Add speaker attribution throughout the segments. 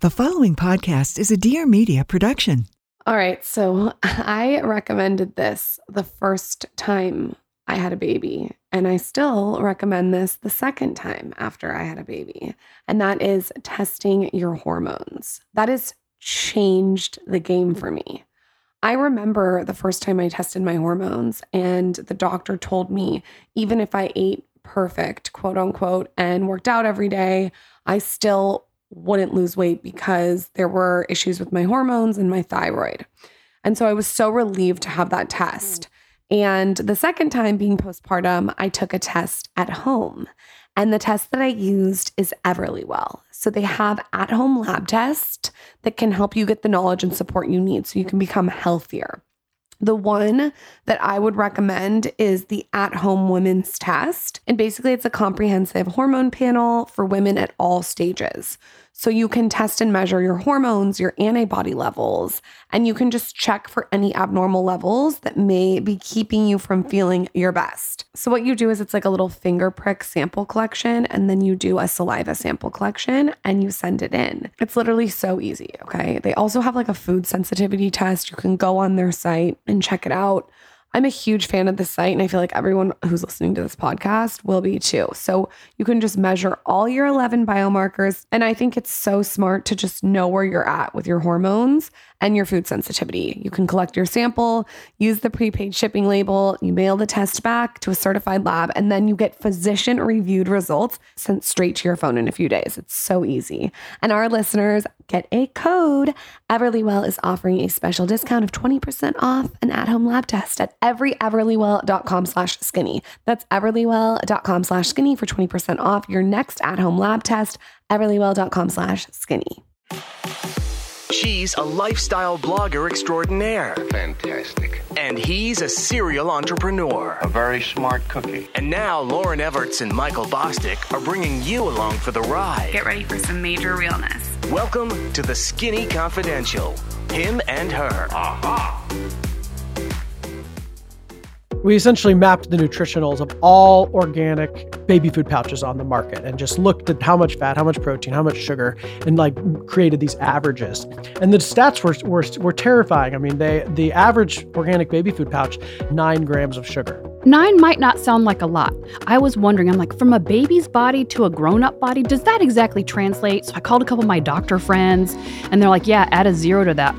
Speaker 1: The following podcast is a Dear Media production.
Speaker 2: All right. So I recommended this the first time I had a baby, and I still recommend this the second time after I had a baby. And that is testing your hormones. That has changed the game for me. I remember the first time I tested my hormones, and the doctor told me even if I ate perfect, quote unquote, and worked out every day, I still wouldn't lose weight because there were issues with my hormones and my thyroid. And so I was so relieved to have that test. And the second time being postpartum, I took a test at home. And the test that I used is Everlywell. So they have at home lab tests that can help you get the knowledge and support you need so you can become healthier. The one that I would recommend is the at home women's test. And basically, it's a comprehensive hormone panel for women at all stages. So you can test and measure your hormones, your antibody levels, and you can just check for any abnormal levels that may be keeping you from feeling your best. So what you do is it's like a little finger prick sample collection, and then you do a saliva sample collection and you send it in. It's literally so easy. Okay. They also have like a food sensitivity test. You can go on their site and check it out. I'm a huge fan of the site, and I feel like everyone who's listening to this podcast will be too. So you can just measure all your 11 biomarkers. And I think it's so smart to just know where you're at with your hormones and your food sensitivity. You can collect your sample, use the prepaid shipping label, you mail the test back to a certified lab, and then you get physician reviewed results sent straight to your phone in a few days. It's so easy. And our listeners get a code. Everlywell is offering a special discount of 20% off an at-home lab test at everyeverlywell.com slash skinny. That's everlywell.com slash skinny for 20% off your next at-home lab test, everlywell.com slash skinny.
Speaker 3: She's a lifestyle blogger extraordinaire.
Speaker 4: Fantastic.
Speaker 3: And he's a serial entrepreneur.
Speaker 4: A very smart cookie.
Speaker 3: And now Lauryn Evarts and Michael Bosstick are bringing you along for the ride.
Speaker 5: Get ready for some major realness.
Speaker 3: Welcome to the Skinny Confidential. Him and her.
Speaker 4: Aha!
Speaker 6: We essentially mapped the nutritionals of all organic baby food pouches on the market and just looked at how much fat, how much protein, how much sugar, and like created these averages. And the stats were, were, were terrifying. I mean, they the average organic baby food pouch, nine grams of sugar.
Speaker 7: Nine might not sound like a lot. I was wondering, I'm like, from a baby's body to a grown up body, does that exactly translate? So I called a couple of my doctor friends, and they're like, yeah, add a zero to that.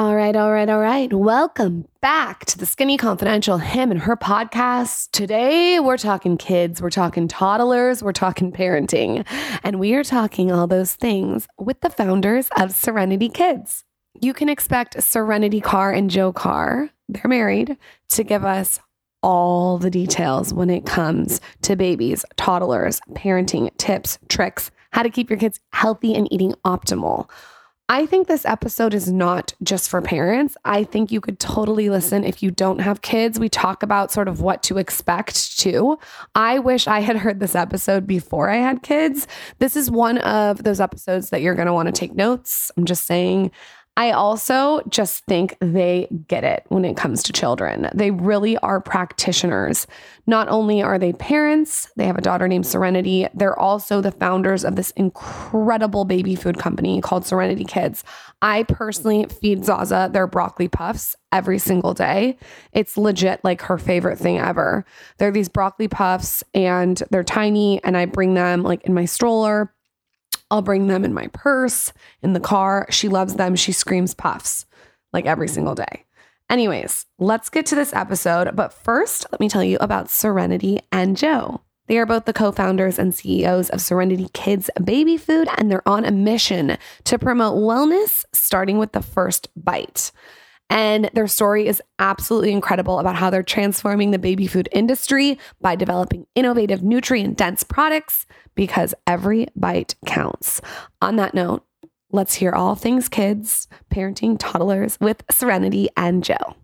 Speaker 2: All right, all right, all right. Welcome back to the Skinny Confidential Him and Her podcast. Today, we're talking kids, we're talking toddlers, we're talking parenting, and we are talking all those things with the founders of Serenity Kids. You can expect Serenity Carr and Joe Carr, they're married, to give us all the details when it comes to babies, toddlers, parenting tips, tricks, how to keep your kids healthy and eating optimal. I think this episode is not just for parents. I think you could totally listen if you don't have kids. We talk about sort of what to expect too. I wish I had heard this episode before I had kids. This is one of those episodes that you're going to want to take notes. I'm just saying. I also just think they get it when it comes to children. They really are practitioners. Not only are they parents, they have a daughter named Serenity, they're also the founders of this incredible baby food company called Serenity Kids. I personally feed Zaza their broccoli puffs every single day. It's legit like her favorite thing ever. They're these broccoli puffs and they're tiny, and I bring them like in my stroller I'll bring them in my purse, in the car. She loves them. She screams puffs like every single day. Anyways, let's get to this episode. But first, let me tell you about Serenity and Joe. They are both the co founders and CEOs of Serenity Kids Baby Food, and they're on a mission to promote wellness, starting with the first bite. And their story is absolutely incredible about how they're transforming the baby food industry by developing innovative, nutrient dense products because every bite counts. On that note, let's hear all things kids, parenting, toddlers with Serenity and Joe.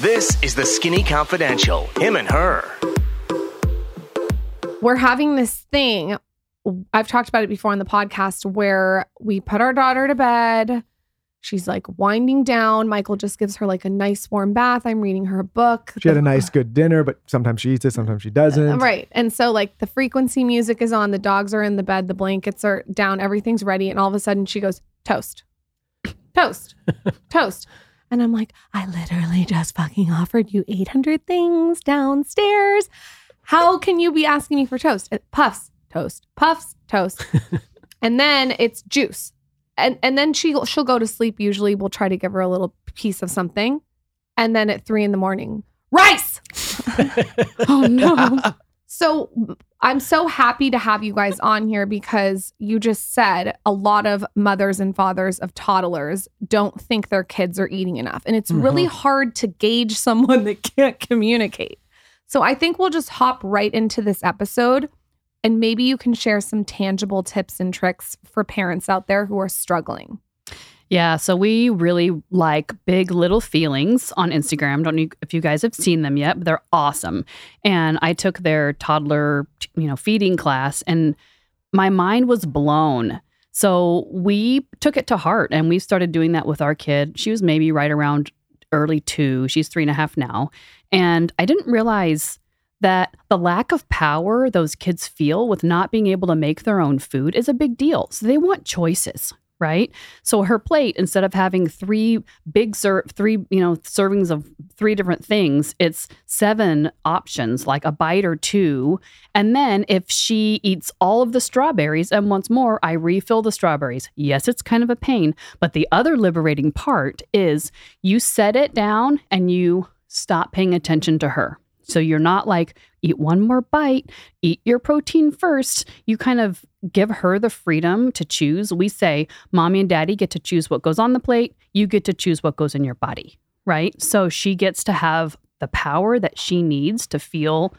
Speaker 3: This is the Skinny Confidential. Him and her.
Speaker 8: We're having this thing. I've talked about it before on the podcast where we put our daughter to bed
Speaker 2: She's like winding down. Michael just gives her like a nice warm bath. I'm reading her a book.
Speaker 9: She had a nice, good dinner, but sometimes she eats it, sometimes she doesn't.
Speaker 2: Right. And so, like, the frequency music is on, the dogs are in the bed, the blankets are down, everything's ready. And all of a sudden, she goes, Toast, toast, toast. And I'm like, I literally just fucking offered you 800 things downstairs. How can you be asking me for toast? Uh, Puffs, toast, puffs, toast. and then it's juice. And, and then she, she'll go to sleep. Usually, we'll try to give her a little piece of something. And then at three in the morning, rice. oh no. So I'm so happy to have you guys on here because you just said a lot of mothers and fathers of toddlers don't think their kids are eating enough. And it's really mm-hmm. hard to gauge someone that can't communicate. So I think we'll just hop right into this episode and maybe you can share some tangible tips and tricks for parents out there who are struggling.
Speaker 7: Yeah, so we really like Big Little Feelings on Instagram. Don't know if you guys have seen them yet, but they're awesome. And I took their toddler, you know, feeding class and my mind was blown. So we took it to heart and we started doing that with our kid. She was maybe right around early two. She's three and a half now. And I didn't realize that the lack of power those kids feel with not being able to make their own food is a big deal. So they want choices, right? So her plate, instead of having three big ser- three, you know, servings of three different things, it's seven options, like a bite or two. And then if she eats all of the strawberries and wants more, I refill the strawberries. Yes, it's kind of a pain, but the other liberating part is you set it down and you stop paying attention to her. So you're not like, eat one more bite, eat your protein first. You kind of give her the freedom to choose. We say, mommy and daddy get to choose what goes on the plate, you get to choose what goes in your body, right? So she gets to have the power that she needs to feel.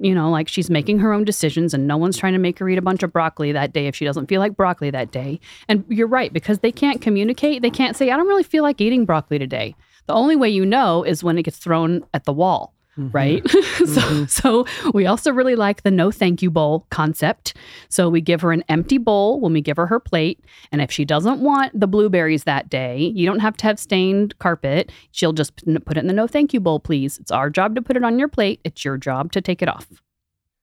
Speaker 7: You know, like she's making her own decisions and no one's trying to make her eat a bunch of broccoli that day if she doesn't feel like broccoli that day. And you're right, because they can't communicate. They can't say, I don't really feel like eating broccoli today. The only way you know is when it gets thrown at the wall right? Mm-hmm. so, mm-hmm. so we also really like the no thank you bowl concept. So we give her an empty bowl when we give her her plate, and if she doesn't want the blueberries that day, you don't have to have stained carpet. She'll just put it in the no thank you bowl, please. It's our job to put it on your plate. It's your job to take it off.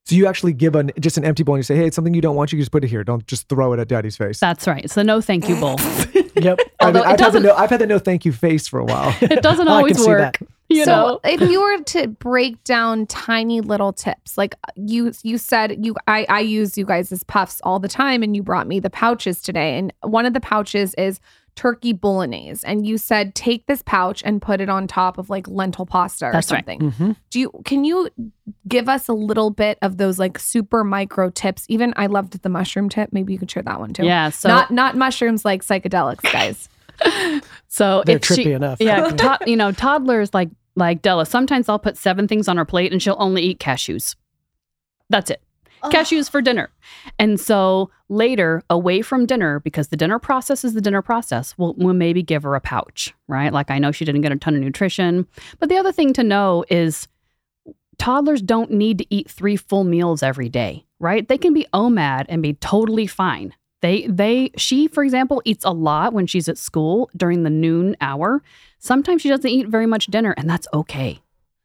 Speaker 9: So you actually give an just an empty bowl and you say, "Hey, it's something you don't want. You just put it here. Don't just throw it at Daddy's face."
Speaker 7: That's right. It's the no thank you bowl.
Speaker 6: Yep.
Speaker 9: I've,
Speaker 7: it
Speaker 9: I've had no, I've had the no thank you face for a while.
Speaker 7: it doesn't
Speaker 6: I can
Speaker 7: always
Speaker 6: see
Speaker 7: work. You
Speaker 2: so
Speaker 7: know,
Speaker 2: if you were to break down tiny little tips like you you said you I, I use you guys as puffs all the time and you brought me the pouches today. And one of the pouches is turkey bolognese. And you said take this pouch and put it on top of like lentil pasta or
Speaker 7: That's right.
Speaker 2: something.
Speaker 6: Hmm
Speaker 2: do you can you give us a little bit of those like super micro tips? Even i loved the mushroom tip. Maybe you could share that one too.
Speaker 7: Yeah. So
Speaker 2: not not mushrooms like psychedelics guys
Speaker 7: So
Speaker 6: They're
Speaker 7: if she-
Speaker 6: trippy enough.
Speaker 7: Yeah, to, you know, toddlers like like Della. Sometimes I'll put seven things on her plate, and she'll only eat cashews. That's it. Cashews for dinner. And so later, away from dinner, because the dinner process is the dinner process, we'll, we'll maybe give her a pouch, right? Like I know she didn't get a ton of nutrition. But the other thing to know is toddlers don't need to eat three full meals every day, right? They can be OMAD and be totally fine. They they she for example eats a lot when she's at school during the noon hour. Sometimes she doesn't eat very much dinner and that's okay.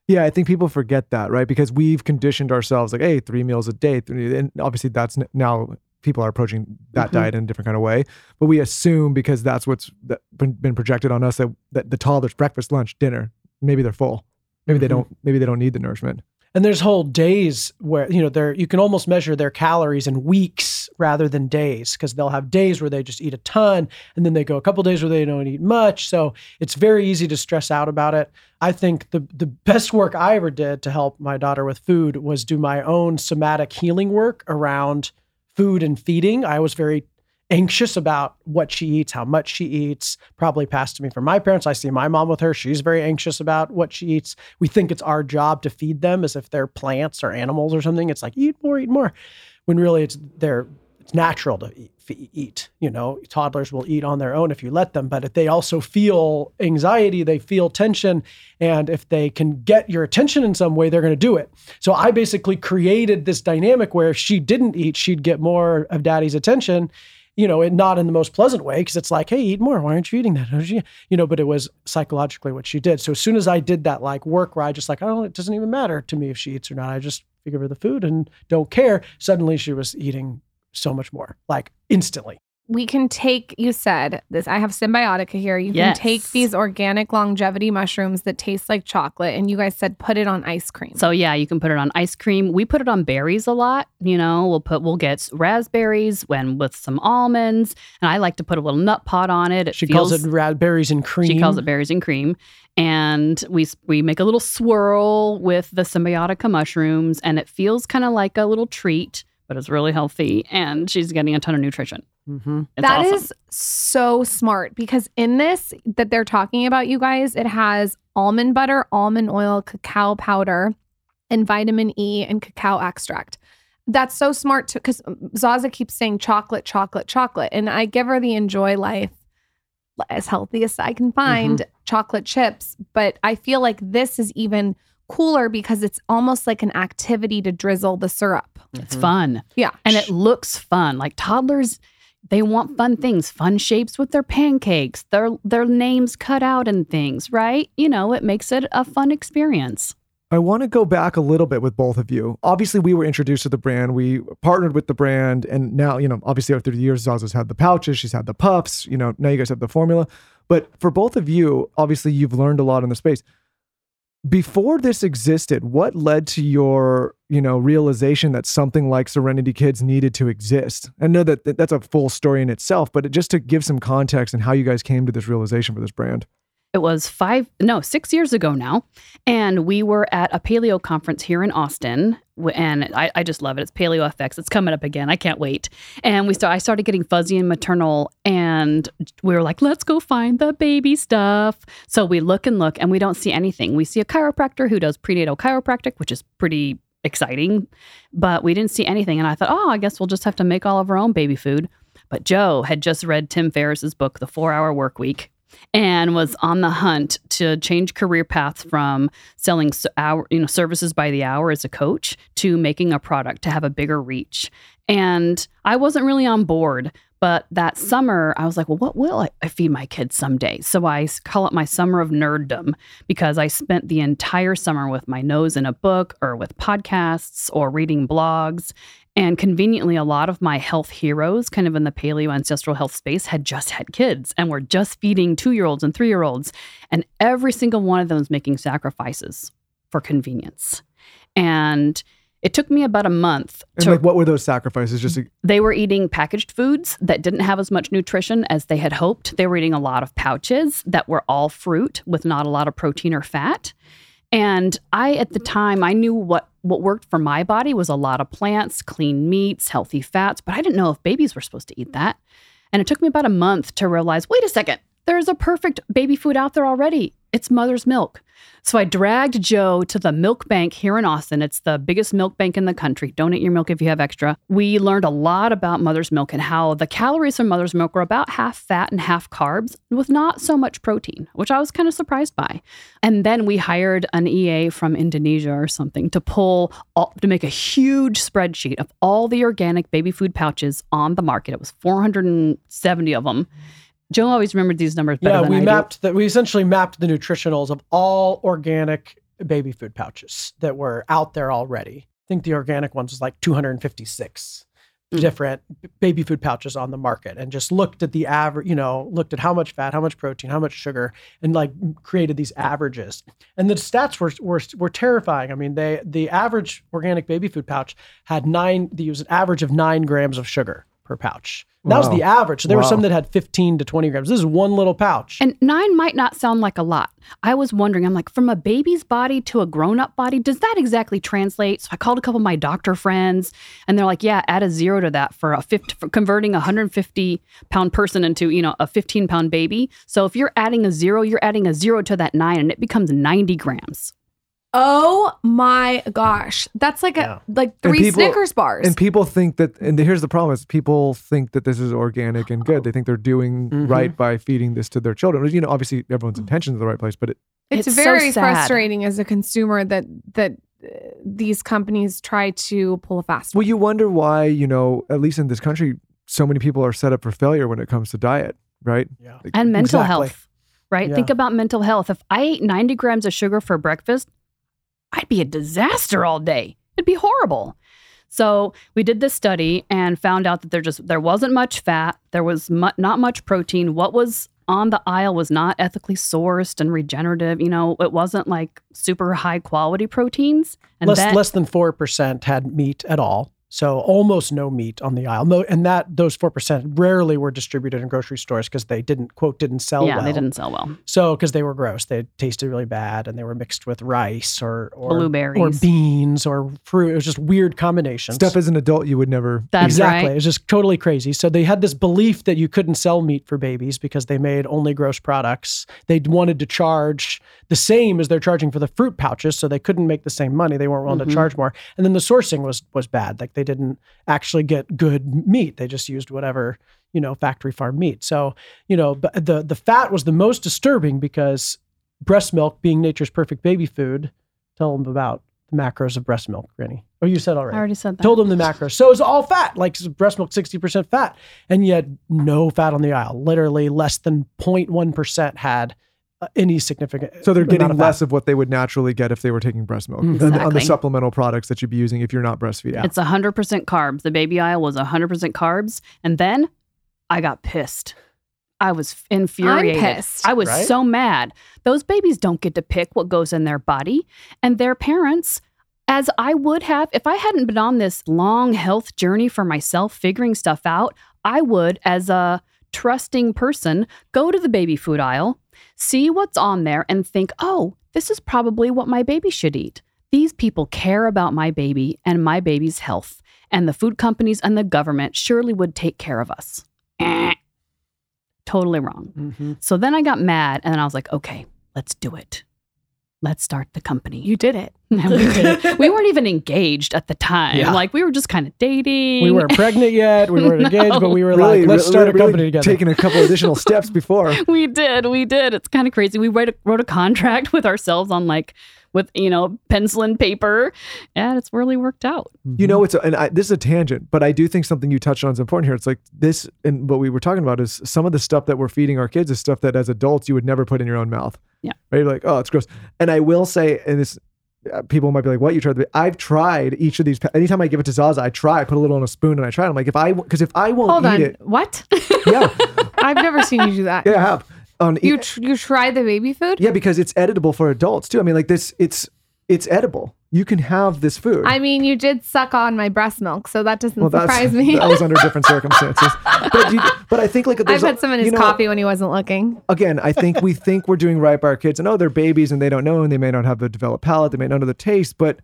Speaker 9: Yeah, I think people forget that, right? Because we've conditioned ourselves like, hey, three meals a day, three, and obviously that's now people are approaching that
Speaker 6: Mhm.
Speaker 9: diet in a different kind of way. But we assume because that's what's been, been projected on us that, that the toddlers breakfast, lunch, dinner, maybe they're full, maybe they
Speaker 6: Mhm.
Speaker 9: don't, maybe they don't need the nourishment.
Speaker 6: And there's whole days where you know they're you can almost measure their calories in weeks rather than days because they'll have days where they just eat a ton and then they go a couple days where they don't eat much. So it's very easy to stress out about it. I think the the best work I ever did to help my daughter with food was do my own somatic healing work around food and feeding. I was very anxious about what she eats, how much she eats, probably passed to me from my parents. I see my mom with her. She's very anxious about what she eats. We think it's our job to feed them as if they're plants or animals or something. It's like, eat more, eat more. When really it's their it's natural to eat, eat. You know, toddlers will eat on their own if you let them, but if they also feel anxiety, they feel tension, and if they can get your attention in some way, they're going to do it. So I basically created this dynamic where if she didn't eat, she'd get more of daddy's attention you know, and not in the most pleasant way because it's like, hey, eat more. Why aren't you eating that? You-" know, but it was psychologically what she did. So as soon as I did that like work where I just like, oh, it doesn't even matter to me if she eats or not. I just give her the food and don't care. Suddenly she was eating so much more, like instantly.
Speaker 2: We can take you said this i have symbiotica here you
Speaker 7: Yes.
Speaker 2: can take these organic longevity mushrooms that taste like chocolate and you guys said put it on ice cream
Speaker 7: So yeah, you can put it on ice cream. We put it on berries a lot. You know, we'll put we'll get raspberries when with some almonds, and I like to put a little nut pot on it. It
Speaker 6: She
Speaker 7: feels,
Speaker 6: calls it raspberries and cream.
Speaker 7: She calls it berries and cream, and we we make a little swirl with the symbiotica mushrooms, and it feels kind of like a little treat, but it's really healthy, and she's getting a ton of nutrition.
Speaker 6: Hmm
Speaker 7: It's
Speaker 2: That is
Speaker 7: awesome.
Speaker 2: so smart because in this that they're talking about, you guys, it has almond butter, almond oil, cacao powder, and vitamin E and cacao extract. That's so smart too, because Zaza keeps saying chocolate, chocolate, chocolate. And I give her the enjoy life as healthy as I can find chocolate chips. But I feel like this is even cooler because it's almost like an activity to drizzle the syrup.
Speaker 7: It's fun.
Speaker 2: Yeah.
Speaker 7: And it looks fun. Like toddlers, they want fun things, fun shapes with their pancakes, their their names cut out and things, right? You know, it makes it a fun experience.
Speaker 9: I want to go back a little bit with both of you. Obviously, we were introduced to the brand. We partnered with the brand, and now, you know, obviously, after the years, Zaza's had the pouches, she's had the puffs. You know, now you guys have the formula. But for both of you, obviously, you've learned a lot in the space. Before this existed, what led to your, you know, realization that something like Serenity Kids needed to exist? I know that that- that's a full story in itself, but just to give some context and how you guys came to this realization for this brand.
Speaker 7: It was five, no, six years ago now. And we were at a paleo conference here in Austin. And I, I just love it. It's Paleo FX. It's coming up again. I can't wait. And we start, I started getting fuzzy and maternal. And we were like, let's go find the baby stuff. So we look and look and we don't see anything. We see a chiropractor who does prenatal chiropractic, which is pretty exciting. But we didn't see anything. And I thought, oh, I guess we'll just have to make all of our own baby food. But Joe had just read Tim Ferriss's book, The Four Hour Work Week and was on the hunt to change career paths from selling hour, you know, services by the hour as a coach to making a product to have a bigger reach. And I wasn't really on board. But that summer, I was like, well, what will I feed my kids someday? So I call it my summer of nerddom because I spent the entire summer with my nose in a book or with podcasts or reading blogs. And conveniently, a lot of my health heroes, kind of in the paleo ancestral health space, had just had kids and were just feeding two year olds and three year olds. And every single one of them was making sacrifices for convenience. And it took me about a month
Speaker 9: And
Speaker 7: to
Speaker 9: like, what were those sacrifices? Just
Speaker 7: they were eating packaged foods that didn't have as much nutrition as they had hoped. They were eating a lot of pouches that were all fruit with not a lot of protein or fat. And I at the time I knew what what worked for my body was a lot of plants, clean meats, healthy fats, but I didn't know if babies were supposed to eat that. And it took me about a month to realize, wait a second, there's a perfect baby food out there already. It's mother's milk. So I dragged Joe to the milk bank here in Austin. It's the biggest milk bank in the country. Donate your milk if you have extra. We learned a lot about mother's milk and how the calories from mother's milk were about half fat and half carbs with not so much protein, which I was kind of surprised by. And then we hired an EA from Indonesia or something to pull all, to make a huge spreadsheet of all the organic baby food pouches on the market. It was 470 of them. Joe always remembered these numbers better
Speaker 6: Yeah, we mapped that. We essentially mapped the nutritionals of all organic baby food pouches that were out there already. I think the organic ones was like 256
Speaker 7: Mm.
Speaker 6: different baby food pouches on the market, and just looked at the average. You know, looked at how much fat, how much protein, how much sugar, and like created these averages. And the stats were were were terrifying. I mean, they the average organic baby food pouch had nine. They used an average of nine grams of sugar per pouch. And That was the average. So there were some that had 15 to 20 grams. This is one little pouch.
Speaker 7: And nine might not sound like a lot. I was wondering, I'm like, from a baby's body to a grown up body, does that exactly translate? So I called a couple of my doctor friends and they're like, yeah, add a zero to that for a 50, for converting a 150 pound person into, you know, a 15 pound baby. So if you're adding a zero, you're adding a zero to that nine and it becomes 90 grams.
Speaker 2: Oh my gosh. That's like
Speaker 6: Yeah.
Speaker 2: a like three
Speaker 9: people-
Speaker 2: Snickers bars.
Speaker 9: and people think that, and here's the problem: is people think that this is organic and good. They think they're doing
Speaker 6: Mhm.
Speaker 9: right by feeding this to their children. You know, obviously everyone's intentions are the right place, but it,
Speaker 2: it's,
Speaker 7: It's
Speaker 2: very
Speaker 7: sad.
Speaker 2: frustrating as a consumer that that uh, these companies try to pull a fast
Speaker 9: well, you wonder why. You know, at least in this country, so many people are set up for failure when it comes to diet, right?
Speaker 6: Yeah.
Speaker 9: Like,
Speaker 7: and mental
Speaker 6: Exactly.
Speaker 7: health, right?
Speaker 6: Yeah.
Speaker 7: Think about mental health. If I ate 90 grams of sugar for breakfast, I'd be a disaster all day. It'd be horrible. So we did this study and found out that there just there wasn't much fat, there was mu- not much protein. What was on the aisle was not ethically sourced and regenerative. You know, it wasn't like super high quality proteins. And
Speaker 6: less
Speaker 7: that-
Speaker 6: less than four percent had meat at all. So almost no meat on the aisle. No, and that those four percent rarely were distributed in grocery stores because they didn't quote didn't sell
Speaker 7: yeah,
Speaker 6: well.
Speaker 7: they didn't sell well.
Speaker 6: So because they were gross, they tasted really bad, and they were mixed with rice or or
Speaker 7: Blueberries.
Speaker 6: or beans or fruit. It was just weird combinations.
Speaker 9: Stuff as an adult you would never.
Speaker 7: That's
Speaker 6: exactly.
Speaker 7: right.
Speaker 6: It was just totally crazy. So they had this belief that you couldn't sell meat for babies because they made only gross products. They wanted to charge the same as they're charging for the fruit pouches, so they couldn't make the same money. They weren't willing
Speaker 7: Mhm.
Speaker 6: to charge more. And then the sourcing was was bad. Like they didn't actually get good meat. They just used whatever you know factory farm meat. So you know, but the the fat was the most disturbing because breast milk, being nature's perfect baby food, tell them about the macros of breast milk, Granny. Oh, you said already.
Speaker 7: I
Speaker 6: already
Speaker 7: said that.
Speaker 6: told them the macros. So it's all fat, like breast milk, 60% fat. And yet no fat on the aisle. Literally less than 0.1% had Uh, any significant.
Speaker 9: So they're getting
Speaker 6: of
Speaker 9: less of what they would naturally get if they were taking breast milk on the- on the supplemental products that you'd be using if you're not breastfeeding.
Speaker 7: It's 100% carbs. The baby aisle was 100% carbs. And then I got pissed. I was infuriated.
Speaker 2: pissed.
Speaker 7: I was
Speaker 6: Right?
Speaker 7: so mad. Those babies don't get to pick what goes in their body. And their parents, as I would have, if I hadn't been on this long health journey for myself, figuring stuff out, I would, as a trusting person, go to the baby food aisle, see what's on there, and think, oh, this is probably what my baby should eat. These people care about my baby and my baby's health, and the food companies and the government surely would take care of us. Totally wrong.
Speaker 6: Mhm.
Speaker 7: So then I got mad, and then I was like, okay, let's do it. Let's start the company.
Speaker 2: You did it.
Speaker 7: And we did it. We weren't even engaged at the time.
Speaker 6: Yeah.
Speaker 7: Like we were just kind of dating.
Speaker 6: We weren't pregnant yet. We weren't engaged, but we were
Speaker 9: really,
Speaker 6: like, let's
Speaker 9: really-
Speaker 6: start a
Speaker 9: really
Speaker 6: company together.
Speaker 9: Taking a couple additional steps before.
Speaker 7: we did we did it's kind of crazy we wrote a, wrote a contract with ourselves on like with you know pencil and paper and it's really worked out
Speaker 9: You know, it's a, and I, this is a tangent, but I do think something you touched on is important here. It's like this, and what we were talking about is some of the stuff that we're feeding our kids is stuff that as adults you would never put in your own mouth.
Speaker 7: Yeah.
Speaker 9: Right? You're like, oh, it's gross. And I will say, and this, uh, people might be like, what you tried? to be? I've tried each of these. pa- Anytime I give it to Zaza, I try. I put a little on a spoon and I try. it. I'm like, if I, because if I won't
Speaker 2: Hold
Speaker 9: eat
Speaker 2: on.
Speaker 9: it,
Speaker 2: What?
Speaker 9: yeah,
Speaker 2: I've never seen you do that.
Speaker 9: yeah, I have. On
Speaker 2: You tr- you tried the baby food?
Speaker 9: yeah, because it's editable for adults too. I mean, like this, it's it's edible. You can have this food.
Speaker 2: I mean, you did suck on my breast milk, so that doesn't
Speaker 9: well,
Speaker 2: surprise me.
Speaker 9: that was under different circumstances. But you, but I think like
Speaker 2: I
Speaker 9: there's a-
Speaker 2: put some in his
Speaker 9: know,
Speaker 2: coffee when he wasn't looking.
Speaker 9: again, I think we think we're doing right by our kids, and oh, they're babies and they don't know, and they may not have the developed palate, they may not know the taste. But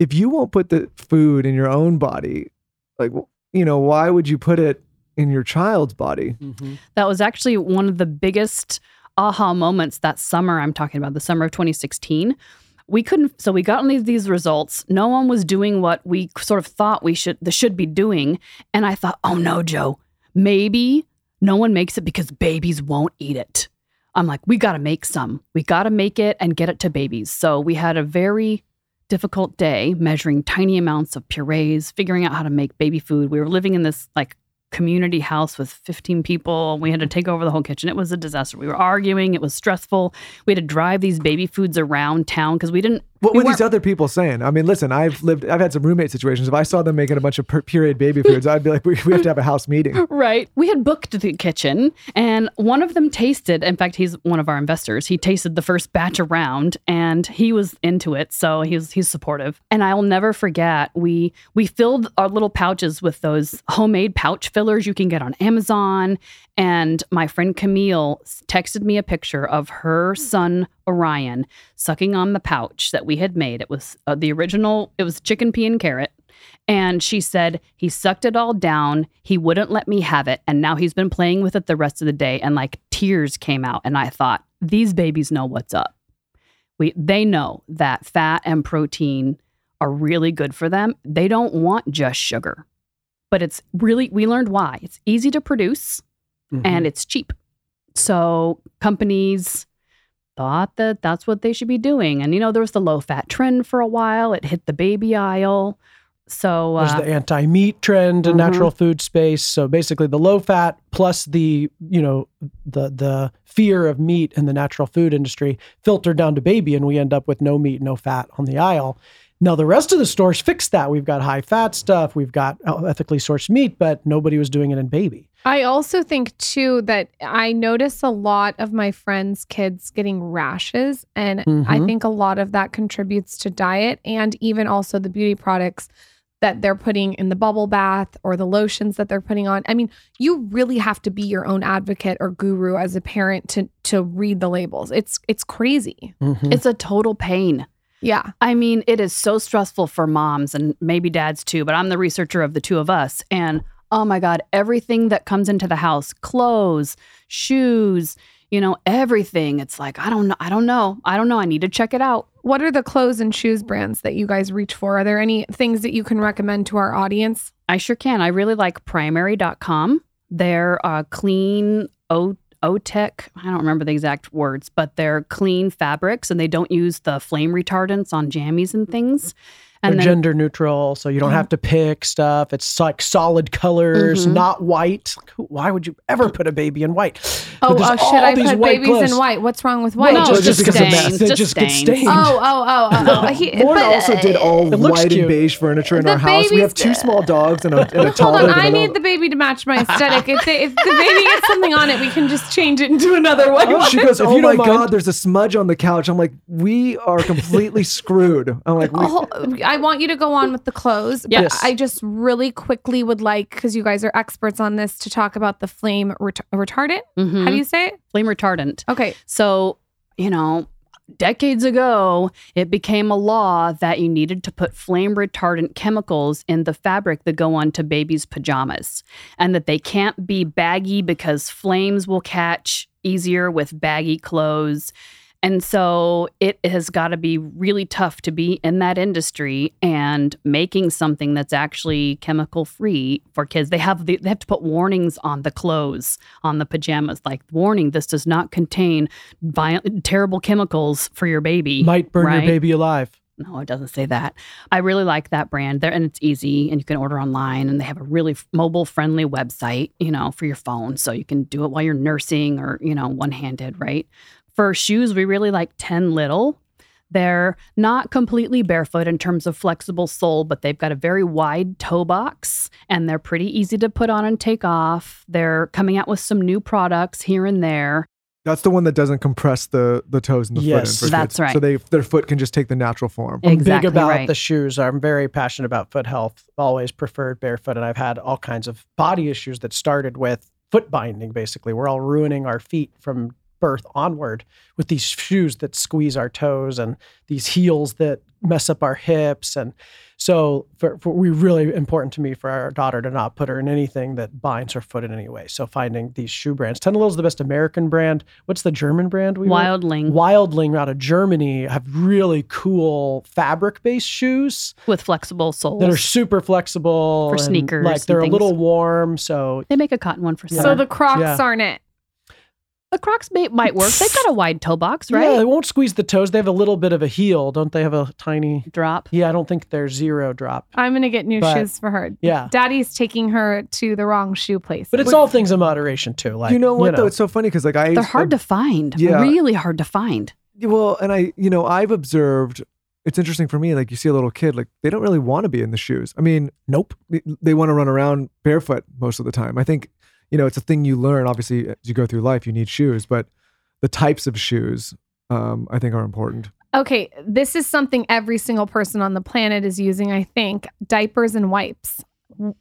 Speaker 9: if you won't put the food in your own body, like you know, why would you put it in your child's body?
Speaker 6: Mhm.
Speaker 7: that was actually one of the biggest aha moments that summer i'm talking about the summer of 2016 we couldn't so we got all these, these results. No one was doing what we sort of thought we should the should be doing. And i thought oh no joe. Maybe no one makes it because babies won't eat it. I'm like we got to make some. We got to make it and get it to babies. So we had a very difficult day measuring tiny amounts of purees figuring out how to make baby food. We were living in this like community house with 15 people. We had to take over the whole kitchen. It was a disaster. We were arguing. It was stressful. We had to drive these baby foods around town because we didn't.
Speaker 9: What
Speaker 7: we
Speaker 9: were these other people saying? I mean, listen, I've lived, I've had some roommate situations. If I saw them making a bunch of pur- pureed baby foods, I'd be like, we, we have to have a house meeting.
Speaker 7: Right. We had booked the kitchen and one of them tasted, in fact, he's one of our investors. He tasted the first batch around and he was into it. So he's he's supportive. And I'll never forget, we we filled our little pouches with those homemade pouch fillers you can get on Amazon. And my friend Camille texted me a picture of her son Orion sucking on the pouch that we had made. It was uh, the original, it was chicken pea and carrot. And she said, he sucked it all down. He wouldn't let me have it. And now he's been playing with it the rest of the day. And like tears came out. And I thought, these babies know what's up. We, they know that fat and protein are really good for them. They don't want just sugar, but it's really, we learned why. It's easy to produce
Speaker 6: Mhm.
Speaker 7: and it's cheap. So companies thought that that's what they should be doing. And, you know, there was the low fat trend for a while. It hit the baby aisle. So
Speaker 6: There's
Speaker 7: uh,
Speaker 6: the anti-meat trend in
Speaker 10: Mhm.
Speaker 6: natural food space. So basically, the low fat plus the you know the the fear of meat in the natural food industry filtered down to baby, and we end up with no meat, no fat on the aisle. Now the rest of the stores fixed that. We've got high fat stuff. We've got uh, ethically sourced meat, but nobody was doing it in baby.
Speaker 2: I also think too that I notice a lot of my friends' kids getting rashes, and I
Speaker 6: Mhm.
Speaker 2: think a lot of that contributes to diet and even also the beauty products that they're putting in the bubble bath or the lotions that they're putting on. I mean, you really have to be your own advocate or guru as a parent to to read the labels. It's it's crazy.
Speaker 6: Mhm.
Speaker 7: it's a total pain.
Speaker 2: Yeah.
Speaker 7: I mean, it is so stressful for moms and maybe dads too, but I'm the researcher of the two of us. And oh my God, everything that comes into the house clothes, shoes, you know, everything. It's like, I don't know. I don't know. I don't know. I need to check it out.
Speaker 2: What are the clothes and shoes brands that you guys reach for? Are there any things that you can recommend to our audience?
Speaker 7: I sure can. I really like primary.com. They're uh, clean O OTEC. I don't remember the exact words, but they're clean fabrics and they don't use the flame retardants on jammies and things.
Speaker 6: They're
Speaker 7: And then
Speaker 6: gender neutral, so you don't uh-huh. have to pick stuff. It's like solid colors,
Speaker 7: Mhm.
Speaker 6: not white. Why would you ever put a baby in white?
Speaker 2: Oh, oh should I put babies
Speaker 6: clothes.
Speaker 2: in white? What's wrong with
Speaker 6: Well,
Speaker 2: white?
Speaker 7: No,
Speaker 6: just, just
Speaker 7: just
Speaker 6: because of mess.
Speaker 7: stains,
Speaker 6: It
Speaker 7: just
Speaker 6: just gets
Speaker 7: stains.
Speaker 6: stained.
Speaker 2: Oh, oh, oh, oh. oh. oh he,
Speaker 9: Lauryn
Speaker 2: but,
Speaker 9: also did
Speaker 6: uh, all
Speaker 9: white
Speaker 6: cute.
Speaker 9: and beige furniture in
Speaker 2: The
Speaker 9: our house. We have two small uh, dogs and a, and a
Speaker 2: Hold on, I need the baby to match my aesthetic. If, they, if the baby gets something on it, we can just change it into another one.
Speaker 9: Oh, she goes,
Speaker 6: If
Speaker 9: "Oh my
Speaker 6: mind."
Speaker 9: god, there's a smudge on the couch." I'm like, "We are completely screwed." I'm like,
Speaker 2: Oh, I want you to go on with the clothes. But
Speaker 6: Yes.
Speaker 2: I just really quickly would like, because you guys are experts on this, to talk about the flame ret- retardant.
Speaker 7: Mhm.
Speaker 2: How do you say it?
Speaker 7: flame retardant.
Speaker 2: Okay.
Speaker 7: So, you know, decades ago, it became a law that you needed to put flame retardant chemicals in the fabric that go onto babies' pajamas and that they can't be baggy because flames will catch easier with baggy clothes. And so it has got to be really tough to be in that industry and making something that's actually chemical free for kids. They have the, they have to put warnings on the clothes, on the pajamas, like warning: this does not contain violent, terrible chemicals for your baby.
Speaker 6: Might burn
Speaker 7: right?
Speaker 6: your baby alive.
Speaker 7: No, it doesn't say that. I really like that brand there, and it's easy, and you can order online, and they have a really mobile friendly website, you know, for your phone, so you can do it while you're nursing or you know, one handed, right? For shoes, we really like Ten Little. They're not completely barefoot in terms of flexible sole, but they've got a very wide toe box and they're pretty easy to put on and take off. They're coming out with some new products here and there.
Speaker 9: that's the one that doesn't compress the the toes and the
Speaker 6: Yes,
Speaker 9: foot. in for
Speaker 7: that's
Speaker 9: kids.
Speaker 7: right.
Speaker 9: So they their foot can just take the natural form.
Speaker 6: I'm big about
Speaker 7: right.
Speaker 6: the shoes. I'm very passionate about foot health. Always preferred barefoot, and I've had all kinds of body issues that started with foot binding. Basically, we're all ruining our feet from birth onward with these shoes that squeeze our toes and these heels that mess up our hips. And so, for, for we really important to me for our daughter to not put her in anything that binds her foot in any way. So finding these shoe brands. Ten is the best American brand. What's the German brand? We work-
Speaker 7: Wildling
Speaker 6: Wildling out of Germany have really cool fabric based shoes
Speaker 7: with flexible soles.
Speaker 6: that are super flexible
Speaker 7: For sneakers
Speaker 6: Like they're a little warm, so
Speaker 7: they make a cotton one for summer.
Speaker 2: So the Crocs
Speaker 6: Yeah.
Speaker 2: aren't it.
Speaker 7: The Crocs may, might work. They've got a wide toe box, right?
Speaker 6: yeah, they won't squeeze the toes. They have a little bit of a heel, don't they? Have a tiny.
Speaker 7: Drop.
Speaker 6: Yeah, I don't think they're zero drop,
Speaker 2: I'm gonna get new
Speaker 6: But-
Speaker 2: shoes for her.
Speaker 6: Yeah.
Speaker 2: Daddy's taking her to the wrong shoe place.
Speaker 6: but it's all things in moderation too. Like
Speaker 9: you know what though? It's so funny because like I
Speaker 7: They're hard to find.
Speaker 9: Yeah.
Speaker 7: Really hard to find.
Speaker 9: well, and I you know I've observed. It's interesting for me. Like you see a little kid, like they don't really want to be in the shoes. I mean,
Speaker 6: nope.
Speaker 9: they, they want to run around barefoot most of the time. I think you know it's a thing you learn. Obviously, as you go through life, you need shoes, but the types of shoes um, I think are important.
Speaker 2: Okay, this is something every single person on the planet is using, I think. Diapers and wipes.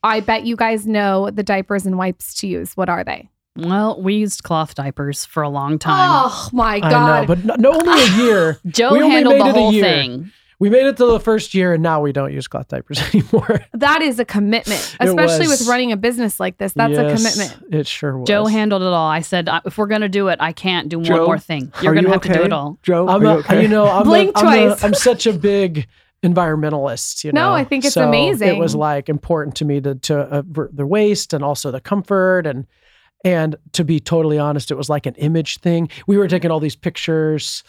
Speaker 2: I bet you guys know the diapers and wipes to use. What are they?
Speaker 7: Well, we used cloth diapers for a long time.
Speaker 2: Oh my
Speaker 6: I
Speaker 2: god.
Speaker 6: know, but no, no only a year.
Speaker 7: Joe
Speaker 6: we only
Speaker 7: handled
Speaker 6: made
Speaker 7: the
Speaker 6: it a
Speaker 7: whole
Speaker 6: year.
Speaker 7: thing.
Speaker 6: We made it to the first year, and now we don't use cloth diapers anymore.
Speaker 2: that is a commitment, especially with running a business like this. That's
Speaker 6: Yes,
Speaker 2: a commitment.
Speaker 6: It sure was.
Speaker 7: Joe handled it all. I said, if we're going to do it, I can't do one more thing. You're going to
Speaker 9: you
Speaker 7: have to do it all.
Speaker 9: Joe,
Speaker 6: I'm
Speaker 9: are
Speaker 6: a,
Speaker 9: you okay?
Speaker 6: you know, I'm,
Speaker 2: Blink
Speaker 6: a,
Speaker 2: twice.
Speaker 6: I'm such a big environmentalist. You know, No,
Speaker 2: I think it's
Speaker 6: So
Speaker 2: amazing.
Speaker 6: It was like important to me to to avert the waste and also the comfort and and to be totally honest, it was like an image thing. We were taking all these pictures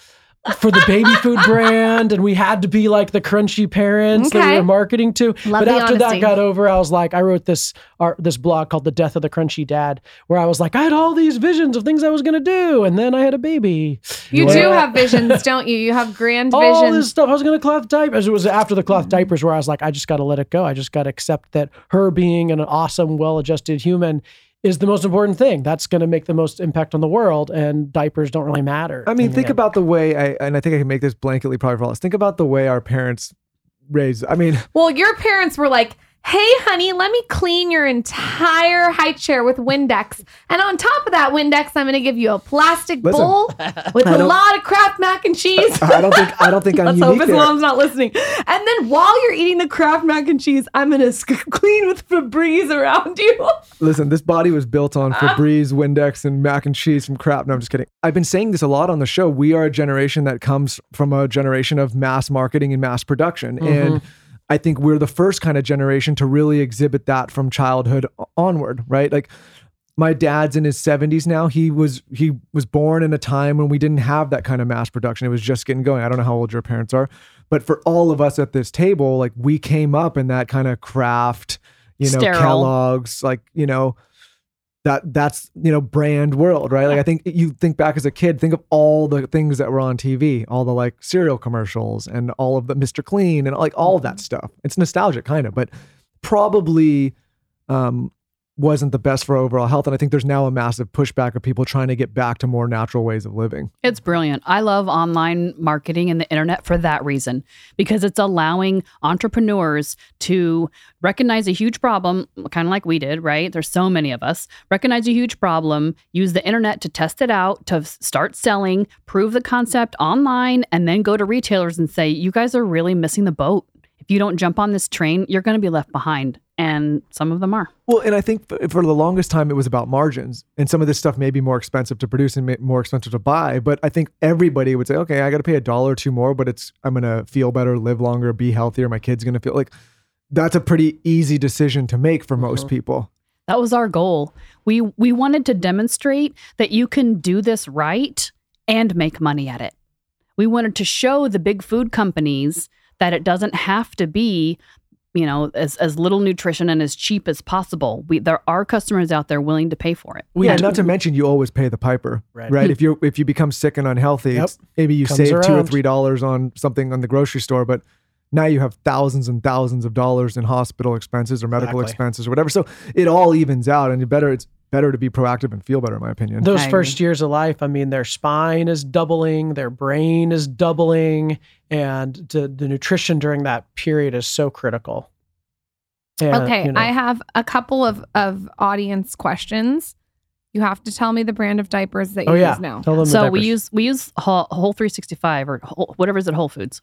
Speaker 6: for the baby food brand, and we had to be like the crunchy parents that we were marketing to.
Speaker 2: Love
Speaker 6: but after
Speaker 2: honesty.
Speaker 6: that got over, I was like, I wrote this art, this blog called "The Death of the Crunchy Dad," where I was like, I had all these visions of things I was gonna do, and then I had a baby.
Speaker 2: You
Speaker 6: Yeah.
Speaker 2: do have visions, don't you? You have grand
Speaker 6: all
Speaker 2: visions.
Speaker 6: this stuff. I was gonna cloth diapers. It was after the cloth diapers where I was like, I just got to let it go. I just got to accept that her being an awesome, well-adjusted human is the most important thing. That's going to make the most impact on the world, and diapers don't really matter.
Speaker 9: I mean, think
Speaker 6: end.
Speaker 9: about the way I, and I think I can make this blanketly probably for all of us. Think about the way our parents raised. I mean,
Speaker 2: Well, your parents were like, hey, honey, let me clean your entire high chair with Windex. And on top of that Windex, I'm going to give you a plastic
Speaker 9: Listen,
Speaker 2: bowl with a lot of Kraft mac and cheese.
Speaker 9: I don't think I don't think I'm
Speaker 2: Let's hope his
Speaker 9: there.
Speaker 2: mom's not listening. And then while you're eating the Kraft mac and cheese, I'm going to sc- clean with Febreze around you.
Speaker 9: Listen, this body was built on uh-huh. Febreze, Windex, and mac and cheese from crap. No, I'm just kidding. I've been saying this a lot on the show. We are a generation that comes from a generation of mass marketing and mass production. And mm-hmm. I think we're the first kind of generation to really exhibit that from childhood onward, right? Like my dad's in his 70s now. He was he was born in a time when we didn't have that kind of mass production. It was just getting going. I don't know how old your parents are, but for all of us at this table, like we came up in that kind of Kraft, you know,
Speaker 7: Sterile.
Speaker 9: Kellogg's, like, you know, that that's you know brand world right? Like i think you think back as a kid think of all the things that were on tv all the like cereal commercials and all of the mr clean and like all of that stuff. It's nostalgic kind of but probably um wasn't the best for overall health and i think there's now a massive pushback of people trying to get back to more natural ways of living
Speaker 7: It's brilliant. I love online marketing and the internet for that reason because it's allowing entrepreneurs to recognize a huge problem, kind of like we did, right? There's so many of us. Recognize a huge problem, use the internet to test it out, to start selling, prove the concept online, and then go to retailers and say, you guys are really missing the boat. If you don't jump on this train, you're going to be left behind. And some of them are.
Speaker 9: Well, and I think for the longest time it was about margins, and some of this stuff may be more expensive to produce and more expensive to buy. But I think everybody would say, okay, I got to pay a dollar or two more, but it's I'm gonna feel better, live longer, be healthier. My kid's gonna feel like that's a pretty easy decision to make for most mm-hmm. people.
Speaker 7: That was our goal. We we wanted to demonstrate that you can do this right and make money at it. We wanted to show the big food companies that it doesn't have to be, you know, as as little nutrition and as cheap as possible. We there are customers out there willing to pay for it.
Speaker 6: We
Speaker 9: yeah, not to mention you always pay the piper,
Speaker 6: Right.
Speaker 9: right? Hmm. If you if you become sick and unhealthy,
Speaker 6: Yep.
Speaker 9: maybe you
Speaker 6: Comes
Speaker 9: save two or three dollars on something on the grocery store, but now you have thousands and thousands of dollars in hospital expenses or medical
Speaker 6: Exactly.
Speaker 9: expenses or whatever. So it all evens out, and you better it's better to be proactive and feel better, in my opinion.
Speaker 6: those
Speaker 7: I agree.
Speaker 6: first years of life, I mean, their spine is doubling, their brain is doubling, and to, the nutrition during that period is so critical. And,
Speaker 2: okay,
Speaker 6: you know,
Speaker 2: I have a couple of, of audience questions. You have to tell me the brand of diapers that you
Speaker 6: oh yeah,
Speaker 2: use now.
Speaker 6: tell them the
Speaker 7: So we use we use Whole, Whole 365 or Whole, whatever's at Whole Foods.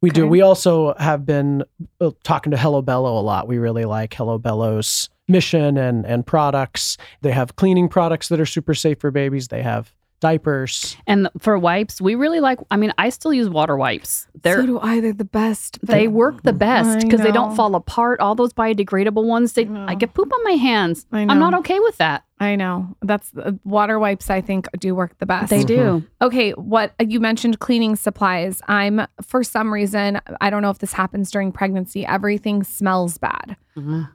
Speaker 6: We do. We also have been uh, talking to Hello Bello a lot. We really like Hello Bello's mission and and products. They have cleaning products that are super safe for babies. They have diapers.
Speaker 7: And for wipes, we really like I mean, I still use water wipes. They're
Speaker 2: so do I. They're the best.
Speaker 7: They work the best because they don't fall apart. All those biodegradable ones, they
Speaker 2: know.
Speaker 7: I get poop on my hands.
Speaker 2: I
Speaker 7: I'm not okay with that.
Speaker 2: I know. That's uh, water wipes. I think do work the best.
Speaker 7: They do.
Speaker 2: Okay, what uh, you mentioned cleaning supplies. I'm for some reason, I don't know if this happens during pregnancy, everything smells bad.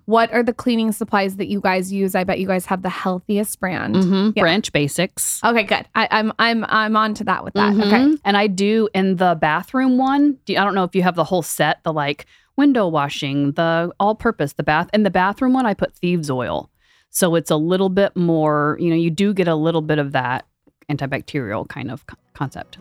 Speaker 2: What are the cleaning supplies that you guys use? I bet you guys have the healthiest brand.
Speaker 7: hmm
Speaker 2: Yeah.
Speaker 7: Branch basics.
Speaker 2: Okay, good. I, I'm I'm I'm on to that with that. Okay.
Speaker 7: Mhm. And I do in the bathroom one. Do you, I don't know if you have the whole set, the like window washing, the all purpose, the bath. In the bathroom one, I put thieves oil. So it's a little bit more, you know, you do get a little bit of that antibacterial kind of concept.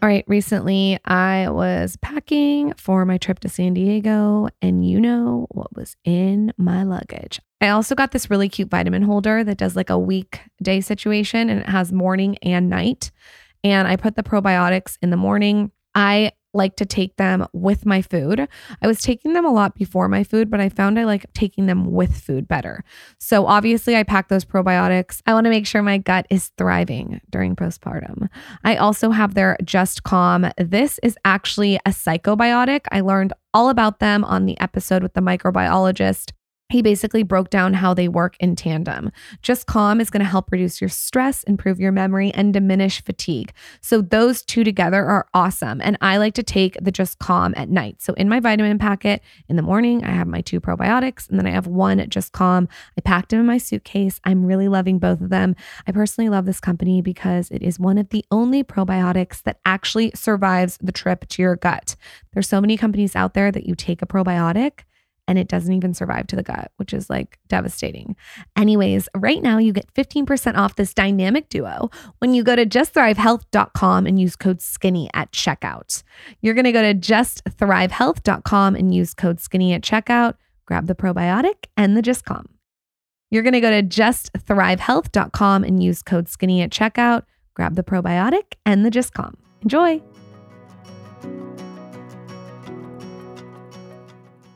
Speaker 2: All right, recently I was packing for my trip to San Diego, and you know what was in my luggage. I also got this really cute vitamin holder that does like a weekday situation and it has morning and night. And I put the probiotics in the morning. I like to take them with my food. I was taking them a lot before my food, but I found I like taking them with food better. So obviously, I pack those probiotics. I want to make sure my gut is thriving during postpartum. I also have their Just Calm. This is actually a psychobiotic. I learned all about them on the episode with the microbiologist. He basically broke down how they work in tandem. Just Calm is going to help reduce your stress, improve your memory, and diminish fatigue. So, those two together are awesome. And I like to take the Just Calm at night. So, in my vitamin packet in the morning, I have my two probiotics, and then I have one Just Calm. I packed them in my suitcase. I'm really loving both of them. I personally love this company because it is one of the only probiotics that actually survives the trip to your gut. There's so many companies out there that you take a probiotic and it doesn't even survive to the gut, which is like devastating. Anyways, right now you get 15% off this dynamic duo when you go to justthrivehealth.com and use code SKINNY at checkout. You're going to go to justthrivehealth.com and use code SKINNY at checkout, grab the probiotic and the Just Calm. You're going to go to justthrivehealth.com and use code SKINNY at checkout, grab the probiotic and the Just Calm. Enjoy.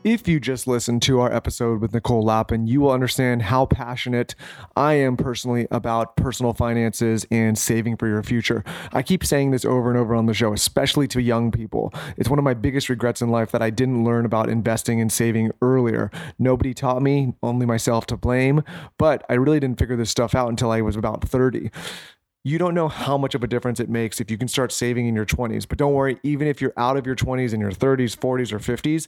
Speaker 9: If you just listened to our episode with Nicole Lapin, you will understand how passionate I am personally about personal finances and saving for your future. I keep saying this over and over on the show, especially to young people. It's one of my biggest regrets in life that I didn't learn about investing and saving earlier. Nobody taught me, only myself to blame, but I really didn't figure this stuff out until I was about 30 you don't know how much of a difference it makes if you can start saving in your 20s. But don't worry, even if you're out of your 20s in your 30s, 40s, or 50s,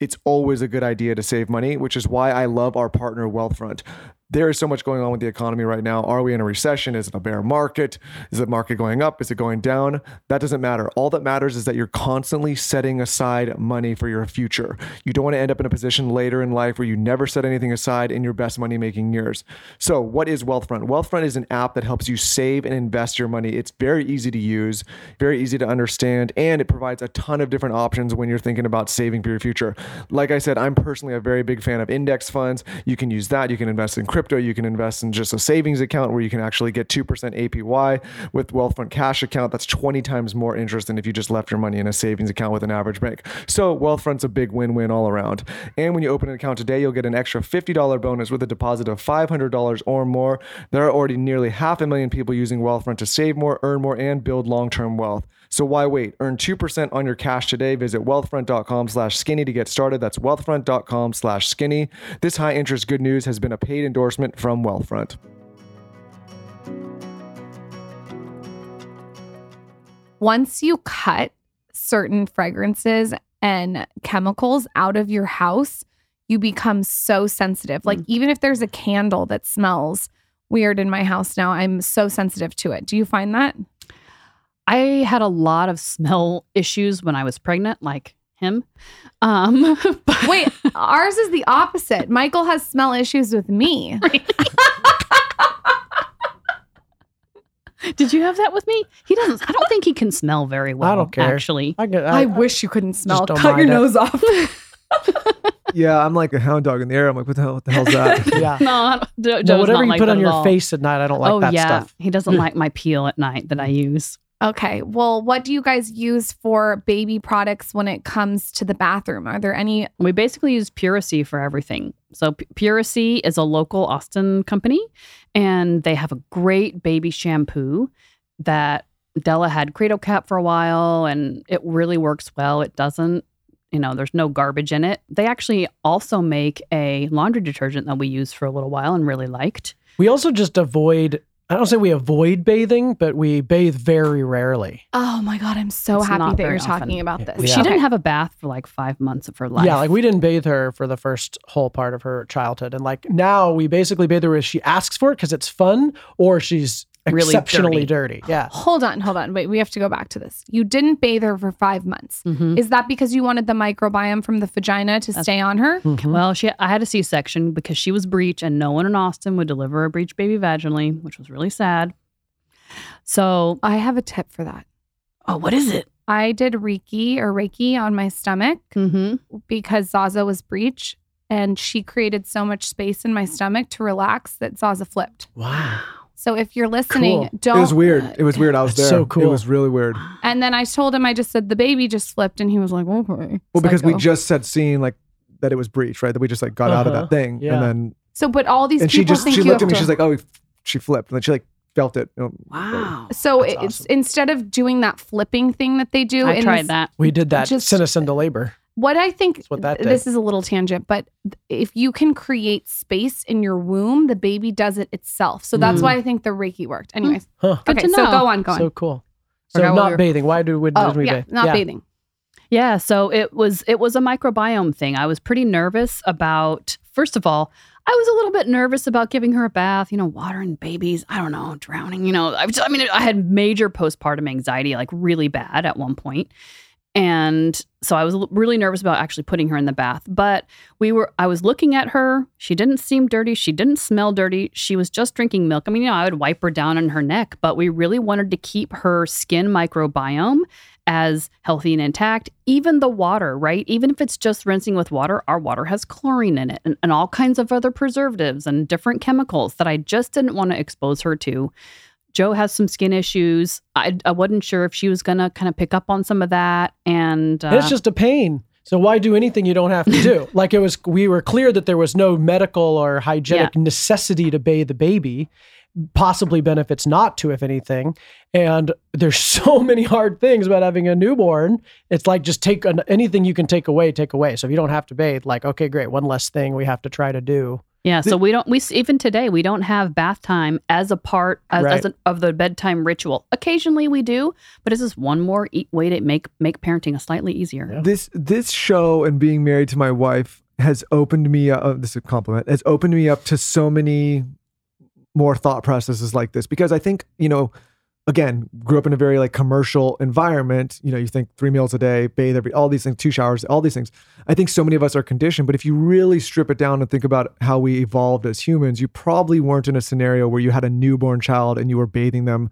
Speaker 9: it's always a good idea to save money, which is why I love our partner Wealthfront. There is so much going on with the economy right now. Are we in a recession? Is it a bear market? Is the market going up? Is it going down? That doesn't matter. All that matters is that you're constantly setting aside money for your future. You don't want to end up in a position later in life where you never set anything aside in your best money making years. So, what is Wealthfront? Wealthfront is an app that helps you save and invest your money. It's very easy to use, very easy to understand, and it provides a ton of different options when you're thinking about saving for your future. Like I said, I'm personally a very big fan of index funds. You can use that. You can invest in crypto. You can invest in just a savings account where you can actually get 2% APY. With Wealthfront Cash account, that's 20 times more interest than if you just left your money in a savings account with an average bank. So Wealthfront's a big win-win all around. And when you open an account today, you'll get an extra $50 bonus with a deposit of $500 or more. There are already nearly half a million people using Wealthfront to save more, earn more, and build long-term wealth. So why wait? Earn 2% on your cash today. Visit wealthfront.com slash skinny to get started. That's wealthfront.com slash skinny. This high interest good news has been a paid endorsement from Wealthfront.
Speaker 2: once you cut certain fragrances and chemicals out of your house, you become so sensitive. Like, mm. even if there's a candle that smells weird in my house now, I'm so sensitive to it. Do you find that?
Speaker 7: I had a lot of smell issues when I was pregnant, like him. Um, but-
Speaker 2: Wait, ours is the opposite. Michael has smell issues with me.
Speaker 7: Did you have that with me? He doesn't. I don't think he can smell very well.
Speaker 6: I don't care.
Speaker 7: Actually,
Speaker 6: I, get,
Speaker 2: I,
Speaker 6: I,
Speaker 2: wish you couldn't smell.
Speaker 6: don't
Speaker 2: Cut your
Speaker 6: it.
Speaker 2: nose off.
Speaker 9: Yeah, I'm like a hound dog in the air. I'm like, what the hell, what the hell's that?
Speaker 6: yeah.
Speaker 7: no, I don't- Jo-
Speaker 6: No, whatever
Speaker 7: not
Speaker 6: you
Speaker 7: like
Speaker 6: put on your
Speaker 7: all.
Speaker 6: face at night, I don't like
Speaker 7: oh
Speaker 6: that
Speaker 7: yeah,
Speaker 6: stuff.
Speaker 7: he doesn't like my peel at night that I use.
Speaker 2: Okay. Well, what do you guys use for baby products when it comes to the bathroom? Are there any?
Speaker 7: We basically use Puracy for everything. So P- Puracy is a local Austin company, and they have a great baby shampoo that Della had cradle cap for a while, and it really works well. It doesn't, you know, there's no garbage in it. They actually also make a laundry detergent that we used for a little while and really liked.
Speaker 6: We also just avoid, I don't say we avoid bathing, but we bathe very rarely.
Speaker 2: Oh my god, I'm so
Speaker 7: It's
Speaker 2: happy
Speaker 7: not
Speaker 2: that
Speaker 7: very
Speaker 2: you're talking
Speaker 7: often.
Speaker 2: about
Speaker 6: Yeah.
Speaker 2: this.
Speaker 7: She didn't have a bath for like five months of her life.
Speaker 6: Yeah, like we didn't bathe her for the first whole part of her childhood. And like now we basically bathe her if she asks for it because it's fun or she's
Speaker 7: Really
Speaker 6: exceptionally dirty. Yeah.
Speaker 2: Hold on, hold on. Wait, we have to go back to this. You didn't bathe her for five months.
Speaker 7: Mhm.
Speaker 2: Is that because you wanted the microbiome from the vagina to stay on her?
Speaker 6: Mhm.
Speaker 7: Well, she I had a C section because she was breech, and no one in Austin would deliver a breech baby vaginally, which was really sad. So,
Speaker 2: I have a tip for that.
Speaker 7: oh, what is it?
Speaker 2: I did Reiki or Reiki on my stomach
Speaker 7: Mm-hmm.
Speaker 2: because Zaza was breech and she created so much space in my stomach to relax that Zaza flipped.
Speaker 6: wow.
Speaker 2: So if you're listening,
Speaker 6: Cool.
Speaker 2: don't.
Speaker 9: It was weird. It was weird. I was there.
Speaker 6: so cool.
Speaker 9: It was really weird.
Speaker 2: And then I told him, I just said, the baby just flipped. And he was like, okay.
Speaker 9: Well, because we just said seeing like that it was breach, right? That we just like got out of
Speaker 6: Uh-huh.
Speaker 9: that thing,
Speaker 6: Yeah.
Speaker 9: and then
Speaker 2: So, but all these
Speaker 9: and she
Speaker 2: people
Speaker 9: just
Speaker 2: think
Speaker 9: she looked at me.
Speaker 2: to-
Speaker 9: She's like, oh, she flipped, and then she like felt it.
Speaker 7: Wow.
Speaker 2: So
Speaker 6: That's
Speaker 2: it's
Speaker 6: awesome.
Speaker 2: instead of doing that flipping thing that they do,
Speaker 7: I
Speaker 2: in
Speaker 7: tried
Speaker 2: this-
Speaker 7: that.
Speaker 6: We did that.
Speaker 2: Just-
Speaker 6: Send us into labor.
Speaker 2: What I think
Speaker 6: what that
Speaker 2: this is a little tangent, but if you can create space in your womb, the baby does it itself. So that's
Speaker 7: Mm.
Speaker 2: why I think the Reiki worked. Anyways,
Speaker 6: Huh.
Speaker 7: Good
Speaker 2: okay,
Speaker 7: to
Speaker 2: so go on, go on.
Speaker 6: So cool. So
Speaker 2: Forgot what we
Speaker 6: not
Speaker 2: were-
Speaker 6: bathing. Why do we,
Speaker 2: oh,
Speaker 6: did we
Speaker 2: yeah,
Speaker 6: bathe?
Speaker 2: not bathing.
Speaker 7: Yeah, so it was it was a microbiome thing. I was pretty nervous about first of all, I was a little bit nervous about giving her a bath, you know, watering babies, I don't know, drowning, you know. I was I mean, I had major postpartum anxiety like really bad at one point. And so I was really nervous about actually putting her in the bath. But we were I was looking at her. She didn't seem dirty. She didn't smell dirty. She was just drinking milk. I mean, you know, I would wipe her down on her neck, but we really wanted to keep her skin microbiome as healthy and intact. Even the water, right? Even if it's just rinsing with water, our water has chlorine in it and, and all kinds of other preservatives and different chemicals that I just didn't want to expose her to. Joe has some skin issues. I, I wasn't sure if she was going to kind of pick up on some of that. And, uh,
Speaker 6: And it's just a pain. So why do anything you don't have to do? like it was, we were clear that there was no medical or hygienic necessity to bathe the baby. Possibly benefits not to, if anything. And there's so many hard things about having a newborn. It's like just take an, anything you can take away, take away. So if you don't have to bathe, like okay, great, one less thing we have to try to do.
Speaker 7: Yeah, so we don't we even today we don't have bath time as a part as,
Speaker 6: Right.
Speaker 7: as an, of the bedtime ritual. Occasionally we do, but it's just one more e- way to make make parenting a slightly easier.
Speaker 6: Yeah.
Speaker 9: This this show and being married to my wife has opened me up. Uh, this is a compliment. Has opened me up to so many more thought processes like this because I think you know. Again, grew up in a very like commercial environment. You know, you think three meals a day, bathe every, all these things, two showers, all these things. I think so many of us are conditioned. But if you really strip it down and think about how we evolved as humans, you probably weren't in a scenario where you had a newborn child and you were bathing them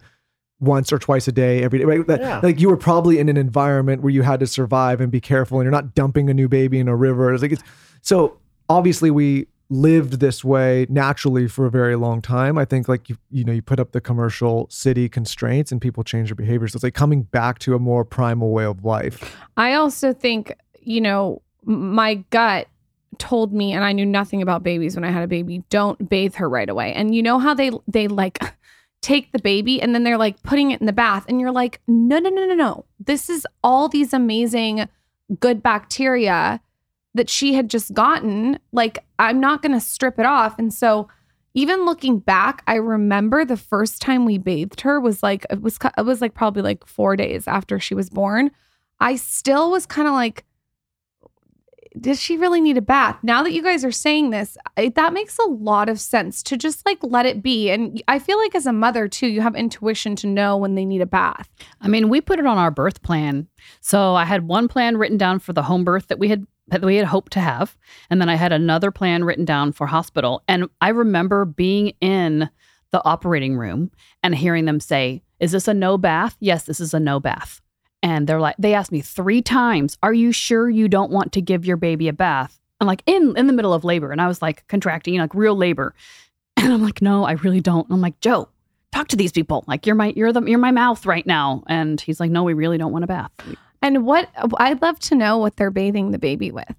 Speaker 9: once or twice a day every day. Right?
Speaker 6: Yeah.
Speaker 9: Like you were probably in an environment where you had to survive and be careful, and you're not dumping a new baby in a river. It's like it's so obviously we lived this way naturally for a very long time. I think like you you know you put up the commercial city constraints and people change their behaviors. So it's like coming back to a more primal way of life.
Speaker 2: I also think, you know, my gut told me and I knew nothing about babies when I had a baby, don't bathe her right away. And you know how they they like take the baby and then they're like putting it in the bath and you're like, "No, no, no, no, no. This is all these amazing good bacteria that she had just gotten. Like I'm not going to strip it off." And so even looking back, I remember the first time we bathed her was like it was it was like probably like 4 days after she was born. I still was kind of like, does she really need a bath? Now that you guys are saying this, I, that makes a lot of sense to just like let it be. And I feel like as a mother too, you have intuition to know when they need a bath.
Speaker 7: I mean, we put it on our birth plan. So I had one plan written down for the home birth that we had that we had hoped to have, and then I had another plan written down for hospital. And I remember being in the operating room and hearing them say, "Is this a no bath?" Yes, this is a no bath. And they're like, they asked me three times, "Are you sure you don't want to give your baby a bath?" I'm like, in in the middle of labor, and I was like contracting, like real labor. And I'm like, no, I really don't. I'm like, Joe, talk to these people. Like you're my you're the you're my mouth right now. And he's like, no, we really don't want a bath.
Speaker 2: And what I'd love to know what they're bathing the baby with.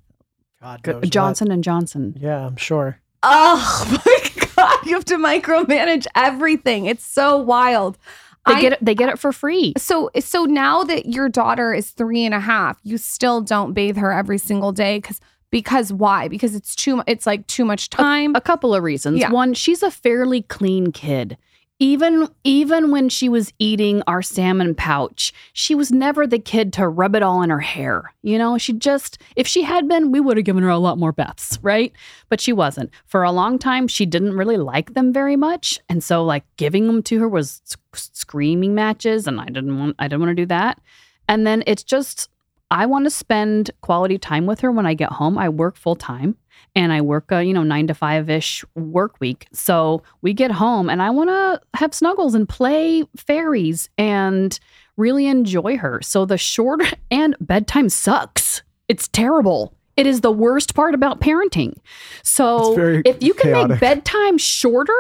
Speaker 6: God knows what.
Speaker 7: Johnson and Johnson.
Speaker 6: Yeah, I'm sure.
Speaker 2: Oh my God. You have to micromanage everything. It's so wild.
Speaker 7: They
Speaker 2: I-
Speaker 7: get it. They get it for free.
Speaker 2: So so now that your daughter is three and a half, you still don't bathe her every single day because because why? Because it's too it's like too much time.
Speaker 7: A couple of reasons.
Speaker 2: Yeah.
Speaker 7: One, she's a fairly clean kid. Even even when she was eating our salmon pouch, she was never the kid to rub it all in her hair. You know, she just if she had been, we would have given her a lot more baths, right? But she wasn't. For a long time, she didn't really like them very much, and so like giving them to her was sc- screaming matches, and I didn't want I didn't want to do that. And then it's just I want to spend quality time with her when I get home. I work full time and I work a, you know, nine to five ish work week. So we get home and I want to have snuggles and play fairies and really enjoy her. So the short and bedtime sucks. It's terrible. It is the worst part about parenting. So if you can
Speaker 9: chaotic.
Speaker 7: make bedtime shorter,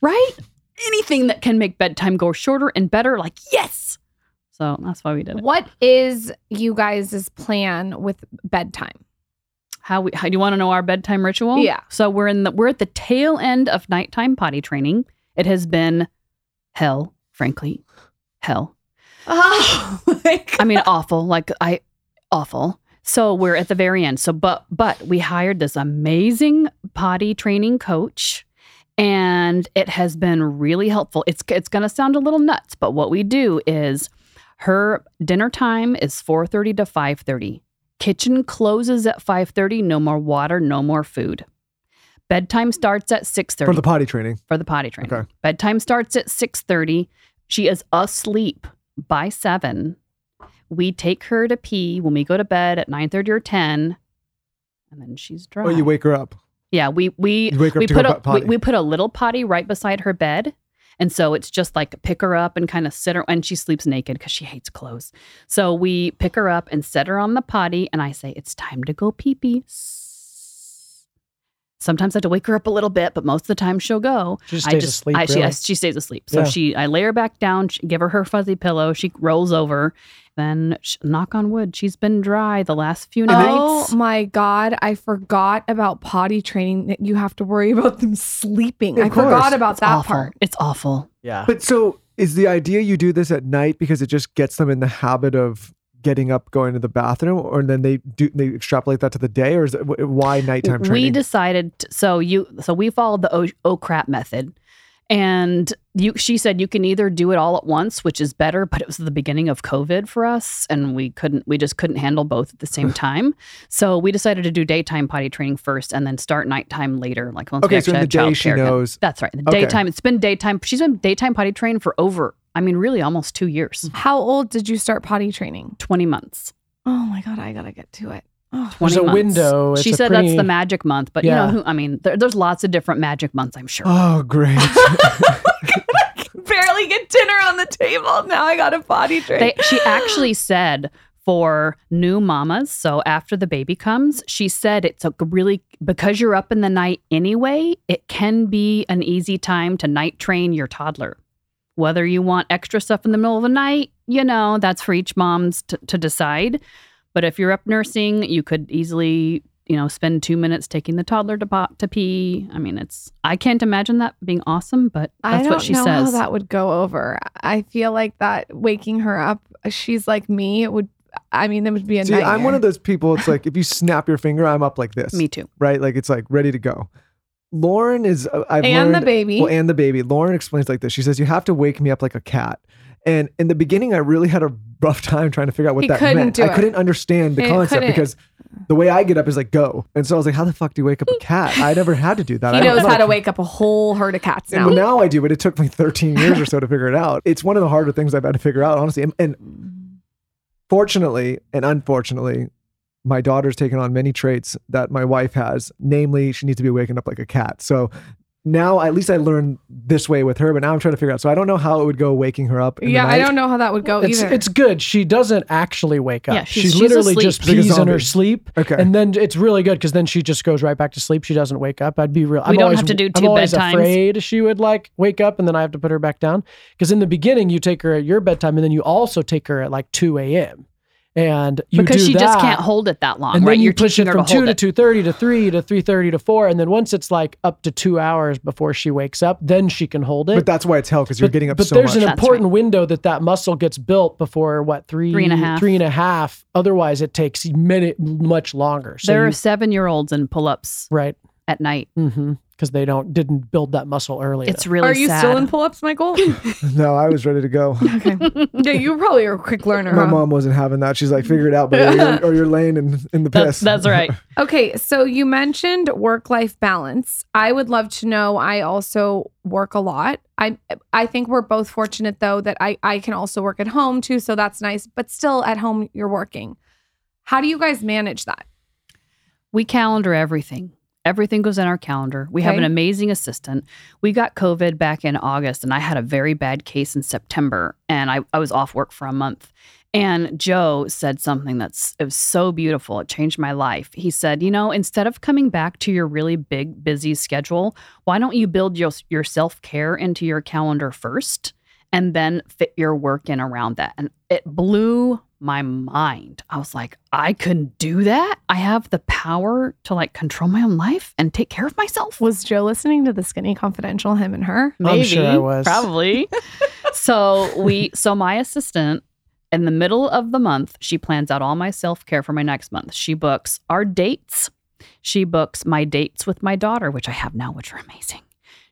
Speaker 7: right? Anything that can make bedtime go shorter and better, like, yes. So that's why we did it.
Speaker 2: What is you guys' plan with bedtime?
Speaker 7: How we how do you want to know our bedtime ritual?
Speaker 2: Yeah.
Speaker 7: So we're in the we're at the tail end of nighttime potty training. It has been hell, frankly. Hell.
Speaker 2: Oh.
Speaker 7: I mean awful. Like I awful. So we're at the very end. So but but we hired this amazing potty training coach and it has been really helpful. It's it's going to sound a little nuts, but what we do is her dinner time is 4:30 to 5:30. Kitchen closes at 5:30, no more water, no more food. Bedtime starts at 6:30
Speaker 9: For the potty training.
Speaker 7: for the potty training.
Speaker 9: Okay.
Speaker 7: Bedtime starts at 6:30. She is asleep by 7. We take her to pee when we go to bed at 9:30 or 10 and then she's dry.
Speaker 9: Oh, you wake her up.
Speaker 7: Yeah, we we we
Speaker 9: up
Speaker 7: put a we, we put a little potty right beside her bed. And so it's just like pick her up and kind of sit her and she sleeps naked because she hates clothes. So we pick her up and set her on the potty and I say, It's time to go pee pee. Sometimes I have to wake her up a little bit, but most of the time she'll go.
Speaker 6: She just
Speaker 7: I
Speaker 6: stays
Speaker 7: just,
Speaker 6: asleep.
Speaker 7: I, she,
Speaker 6: really.
Speaker 7: yes, she stays asleep. So
Speaker 6: Yeah.
Speaker 7: she, I lay her back down, give her her fuzzy pillow. She rolls over. Then, sh- knock on wood, she's been dry the last few
Speaker 2: oh
Speaker 7: nights.
Speaker 2: Oh my God. I forgot about potty training that you have to worry about them sleeping.
Speaker 9: Of
Speaker 2: I
Speaker 9: course.
Speaker 2: forgot about
Speaker 7: It's
Speaker 2: that
Speaker 7: awful.
Speaker 2: part.
Speaker 7: It's awful.
Speaker 6: yeah.
Speaker 9: But so is the idea you do this at night because it just gets them in the habit of getting up, going to the bathroom, or then they do they extrapolate that to the day, or is it why nighttime training?
Speaker 7: We decided so you so we followed the oh, o crap method, and you she said you can either do it all at once, which is better, but it was the beginning of COVID for us, and we couldn't we just couldn't handle both at the same time. So we decided to do daytime potty training first, and then start nighttime later. Like once we
Speaker 9: Okay, so in the day she knows-
Speaker 7: That's right. The
Speaker 9: Okay.
Speaker 7: daytime. It's been daytime. She's been daytime potty trained for over. I mean, really, almost two years. Mm-hmm.
Speaker 2: How old did you start potty training?
Speaker 7: Twenty months.
Speaker 2: Oh my God. I got to get to it. Oh,
Speaker 7: 20
Speaker 6: There's a
Speaker 7: months.
Speaker 6: window. It's
Speaker 7: She
Speaker 6: a
Speaker 7: said that's the magic month, but you know, who, I mean, there, there's lots of different magic months. I'm sure.
Speaker 9: Oh, great.
Speaker 2: I can barely get dinner on the table. Now I got a potty train.
Speaker 7: They, she actually said for new mamas, so after the baby comes, she said it's a really because you're up in the night anyway, it can be an easy time to night train your toddler. Whether you want extra stuff in the middle of the night, you know, that's for each mom's to, to decide. But if you're up nursing, you could easily, you know, spend two minutes taking the toddler to pop to pee. I mean, it's I can't imagine that being awesome, but that's
Speaker 2: I don't
Speaker 7: what she
Speaker 2: know
Speaker 7: says.
Speaker 2: how that would go over. I feel like that waking her up, she's like me. It would, I mean, it would be a
Speaker 9: See,
Speaker 2: nightmare.
Speaker 9: I'm one of those people. It's like if you snap your finger, I'm up like this.
Speaker 7: Me too.
Speaker 9: Right? Like it's like ready to go. Lauryn is. uh, I've
Speaker 2: and
Speaker 9: learned,
Speaker 2: the baby.
Speaker 9: Well, and the baby. Lauryn explains like this. She says you have to wake me up like a cat. And in the beginning, I really had a rough time trying to figure out what
Speaker 2: He
Speaker 9: that meant. I
Speaker 2: it.
Speaker 9: couldn't understand the
Speaker 2: He
Speaker 9: concept because the way I get up is like go. And so I was like, how the fuck do you wake up a cat? I never had to do that.
Speaker 2: he
Speaker 9: I
Speaker 2: knows
Speaker 9: know.
Speaker 2: how to wake up a whole herd of cats now.
Speaker 9: well, now I do, but it took me 13 years or so to figure it out. It's one of the harder things I've had to figure out, honestly. And, and fortunately and unfortunately, my daughter's taken on many traits that my wife has. Namely, she needs to be waking up like a cat. So now at least I learned this way with her, but now I'm trying to figure out. So I don't know how it would go waking her up. In the
Speaker 2: yeah, I don't know how that would go
Speaker 6: It's,
Speaker 2: either.
Speaker 6: it's good. She doesn't actually wake up.
Speaker 7: Yeah,
Speaker 6: she
Speaker 7: she's- she's
Speaker 6: literally
Speaker 7: asleep.
Speaker 6: just
Speaker 9: She's like
Speaker 6: pees in her sleep.
Speaker 9: Okay.
Speaker 6: And then it's really good because then she just goes right back to sleep. She doesn't wake up. I'd be real. I'm
Speaker 7: don't
Speaker 6: always,
Speaker 7: have to do
Speaker 6: 2
Speaker 7: I'm
Speaker 6: always
Speaker 7: bedtimes.
Speaker 6: afraid she would like wake up and then I have to put her back down. Because in the beginning, you take her at your bedtime and then you also take her at like 2 a.m. And you
Speaker 7: because
Speaker 6: do
Speaker 7: she just can't hold it that long,
Speaker 6: and
Speaker 7: right?
Speaker 6: then you
Speaker 7: You're
Speaker 6: push it from
Speaker 7: to
Speaker 6: two to two thirty to three to three thirty to four, and then once it's like up to two hours before she wakes up, then she can hold it.
Speaker 9: But that's why it's hell because you're getting up
Speaker 6: but
Speaker 9: so
Speaker 6: there's
Speaker 9: much.
Speaker 6: an
Speaker 7: That's
Speaker 6: important window that that muscle gets built before what three
Speaker 7: Three and a half.
Speaker 6: three and a half. Otherwise, it takes many much longer. So
Speaker 7: there
Speaker 6: you-
Speaker 7: are seven year olds in pull ups
Speaker 6: right
Speaker 7: at night. Mm-hmm.
Speaker 6: Because they don't didn't build that muscle early.
Speaker 7: It's
Speaker 6: enough.
Speaker 7: really
Speaker 2: Are you
Speaker 7: sad.
Speaker 2: still in pull-ups, Michael?
Speaker 9: no, I was ready to go.
Speaker 2: okay. Yeah, you probably are a quick learner.
Speaker 9: My
Speaker 2: huh?
Speaker 9: mom wasn't having that. She's like, figure it out, buddy, or you're, or you're laying in, in the piss.
Speaker 7: That's, that's right.
Speaker 2: Okay, so you mentioned work-life balance. I would love to know. I also work a lot. I I think we're both fortunate though that I I can also work at home too, so that's nice. But still, at home you're working. How do you guys manage that?
Speaker 7: We calendar everything. Everything goes in our calendar. We have an amazing assistant. We got COVID back in August, and I had a very bad case in September, and I, I was off work for a month. And Joe said something that's it was so beautiful. It changed my life. He said, "You know, instead of coming back to your really big, busy schedule, why don't you build your your self care into your calendar first, and then fit your work in around that?" And it blew my mind. I was like, I couldn't do that. I have the power to like control my own life and take care of myself.
Speaker 2: Was Joe listening to the Skinny Confidential? Him and her.
Speaker 6: I'm sure I was.
Speaker 7: Probably. so we so my assistant In the middle of the month, she plans out all my self care for my next month. She books our dates. She books my dates with my daughter, which I have now, which are amazing.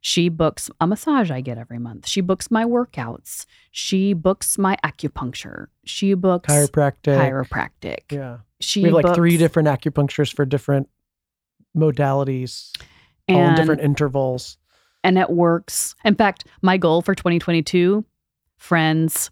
Speaker 7: She books a massage I get every month. She books my workouts. She books my acupuncture. She books
Speaker 6: Chiropractic.
Speaker 7: chiropractic.
Speaker 6: Yeah.
Speaker 7: She
Speaker 6: we have like three different acupuncturists for different modalities, all in
Speaker 7: and,
Speaker 6: different intervals.
Speaker 7: and it works. In fact, my goal for 2022, friends.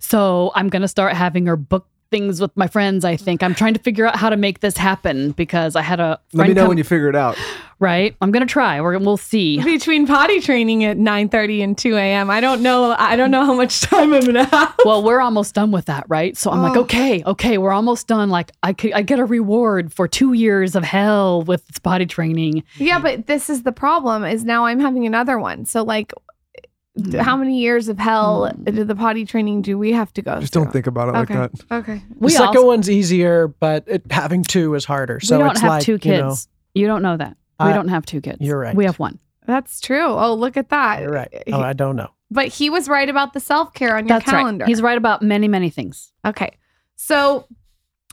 Speaker 7: So I'm gonna start having her book things with my friends. I think I'm trying to figure out how to make this happen because I had a
Speaker 9: Let me know
Speaker 7: come-
Speaker 9: when you figure it out.
Speaker 7: right. I'm gonna try. We're we'll see.
Speaker 2: Between potty training at 9:30 and 2 a.m. I don't know. I don't know how much time I'm gonna have.
Speaker 7: well, we're almost done with that, right? So I'm like,
Speaker 2: Oh.
Speaker 7: okay, okay, we're almost done. Like I could, I get a reward for two years of hell with this body training.
Speaker 2: Yeah, but this is the problem. Is now I'm having another one. So like, d- how many years of hell did the potty training do we have to go?
Speaker 9: Just
Speaker 2: through?
Speaker 9: don't think about it like that.
Speaker 2: Okay.
Speaker 6: The
Speaker 7: We
Speaker 6: second
Speaker 7: also-
Speaker 6: one's easier, but it, having two is harder. So
Speaker 7: we don't
Speaker 6: it's
Speaker 7: have
Speaker 6: like,
Speaker 7: two
Speaker 6: you
Speaker 7: kids.
Speaker 6: know,
Speaker 7: You, don't know that. We
Speaker 6: I-
Speaker 7: don't have two kids.
Speaker 6: you're right.
Speaker 7: We have one.
Speaker 2: That's true. Oh, look at that.
Speaker 6: you're right. Oh, I don't know.
Speaker 2: but he was right about the self care on your
Speaker 7: That's
Speaker 2: calendar.
Speaker 7: right. He's right about many, many things.
Speaker 2: Okay. So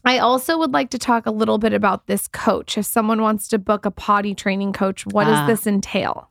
Speaker 2: I also would like to talk a little bit about this coach. If someone wants to book a potty training coach, what does
Speaker 7: Ah.
Speaker 2: this entail?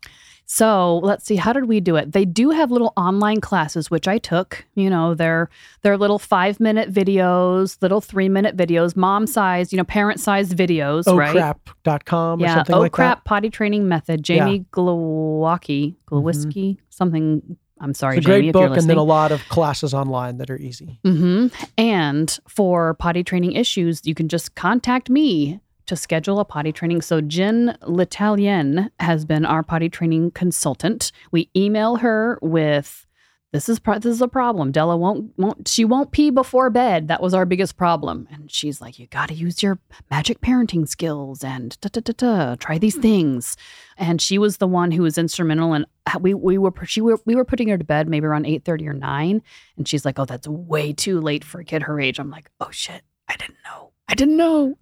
Speaker 7: So let's see, how did we do it? They do have little online classes, which I took. You know, they're they're little five minute videos, little three minute videos, mom size, you know, parent sized videos,
Speaker 6: Oh
Speaker 7: right?
Speaker 6: crap.com or
Speaker 7: yeah.
Speaker 6: something
Speaker 7: oh
Speaker 6: like
Speaker 7: crap,
Speaker 6: that.
Speaker 7: potty training method. Jamie Glowacki, Glowiski, something. I'm sorry,
Speaker 6: Mm-hmm. It's a
Speaker 7: Jamie,
Speaker 6: great
Speaker 7: if you're
Speaker 6: book and then a lot of classes online that are easy.
Speaker 7: Mm-hmm. And for potty training issues, you can just contact me to schedule a potty training. So Jen L'Italien has been our potty training consultant. We email her with this is pro- this is a problem. Della won't won't she won't pee before bed. That was our biggest problem. And she's like, you got to use your magic parenting skills and da, da, da, da, try these hmm. things. And she was the one who was instrumental in uh, we we were she were we were putting her to bed maybe around eight thirty or nine, and she's like, oh, that's way too late for a kid her age. I'm like, oh shit, I didn't know. I didn't know.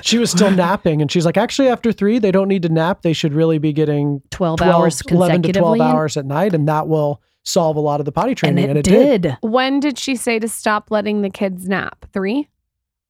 Speaker 6: She was still napping, and she's like, actually, after three, they don't need to nap. They should really be getting
Speaker 7: 12,
Speaker 6: 12
Speaker 7: hours
Speaker 6: 11 to 12 hours at night, and that will solve a lot of the potty
Speaker 7: and
Speaker 6: training.
Speaker 7: it,
Speaker 6: And it,
Speaker 7: did.
Speaker 2: When did she say to stop letting the kids nap? Three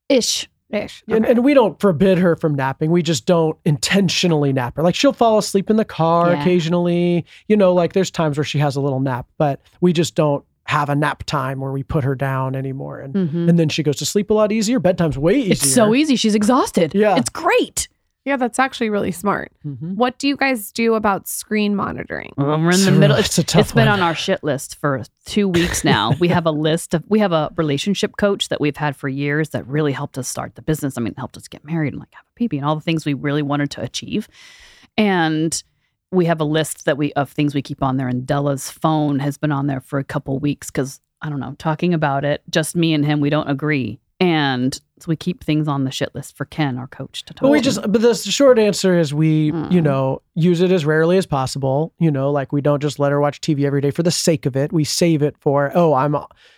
Speaker 7: Ish.
Speaker 2: ish.
Speaker 6: And, and we don't forbid her from napping. We just don't intentionally nap her. Like she'll fall asleep in the car
Speaker 7: Yeah.
Speaker 6: occasionally. You know, like there's times where she has a little nap, but we just don't have a nap time where we put her down anymore. And
Speaker 7: Mhm.
Speaker 6: and then she goes to sleep a lot easier. Bedtime's way easier.
Speaker 7: It's so easy. She's exhausted.
Speaker 6: Yeah.
Speaker 7: It's great.
Speaker 2: yeah, that's actually really smart.
Speaker 6: Mhm.
Speaker 2: What do you guys do about screen monitoring?
Speaker 7: Well, we're in the
Speaker 6: It's
Speaker 7: middle.
Speaker 6: it's
Speaker 7: It's,
Speaker 6: a tough
Speaker 7: it's been
Speaker 6: one.
Speaker 7: on our shit list for two weeks now. we have a list of we have a relationship coach that we've had for years that really helped us start the business. I mean, helped us get married and like have a baby and all the things we really wanted to achieve. And we have a list that we of things we keep on there. And Della's phone has been on there for a couple weeks because I don't know, talking about it, just me and him, we don't agree. And so we keep things on the shit list for Ken, our coach, to talk.
Speaker 6: But we just, but the short answer is we, you
Speaker 7: Mm.
Speaker 6: know, use it as rarely as possible. You know, like we don't just let her watch TV every day for the sake of it. We save it for, oh, I'm,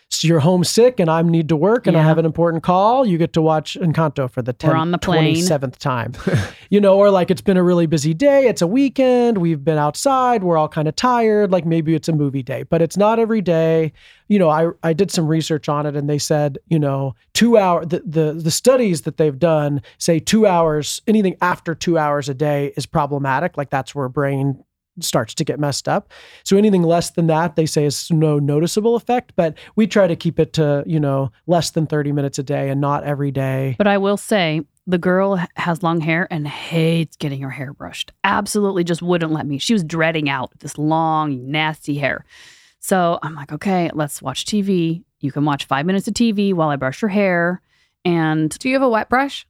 Speaker 6: so you're homesick and I need to work and I have an important call. You get to watch Encanto for the 10th,
Speaker 7: We're on the plane.
Speaker 6: 27th time. you know, or like it's been a really busy day. It's a weekend. We've been outside. We're all kind of tired. Like maybe it's a movie day, but it's not every day. You know, I, I did some research on it and they said, you know, two hour, the, the, the studies that they've done say two hours, anything after two hours a day is problematic. Like that's where brain starts to get messed up. So anything less than that, they say is no noticeable effect, but we try to keep it to, you know, less than 30 minutes a day and not every day.
Speaker 7: But I will say, the girl has long hair and hates getting her hair brushed. Absolutely just wouldn't let me. She was dreading out this long, nasty hair. So I'm like, okay, let's watch TV. You can watch five minutes of TV while I brush your hair. And
Speaker 2: Do you have a wet brush?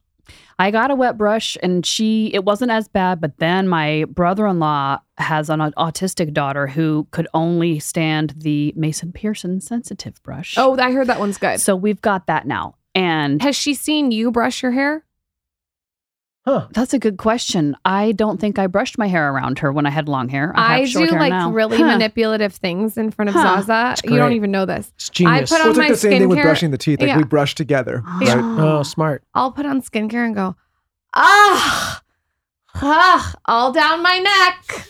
Speaker 7: I got a wet brush and she, it wasn't as bad. But then my brother in law has an autistic daughter who could only stand the Mason Pearson sensitive brush.
Speaker 2: Oh, I heard that one's good.
Speaker 7: so we've got that now. And
Speaker 2: Has she seen you brush your hair?
Speaker 6: Huh.
Speaker 7: That's a good question. I don't think I brushed my hair around her when I had long hair. I,
Speaker 2: I,
Speaker 7: have short
Speaker 2: do
Speaker 7: hair
Speaker 2: like
Speaker 7: now.
Speaker 2: really
Speaker 7: Huh.
Speaker 2: manipulative things in front of
Speaker 7: Huh.
Speaker 2: Zaza. You don't even know this.
Speaker 6: It's genius.
Speaker 2: put
Speaker 9: Well,
Speaker 2: on
Speaker 9: it's like
Speaker 2: my
Speaker 9: the same thing with brushing the teeth. Like
Speaker 2: Yeah.
Speaker 9: we brush together,
Speaker 2: Yeah.
Speaker 9: right?
Speaker 6: oh, smart.
Speaker 2: I'll put on skincare and go, ah, ah, all down my neck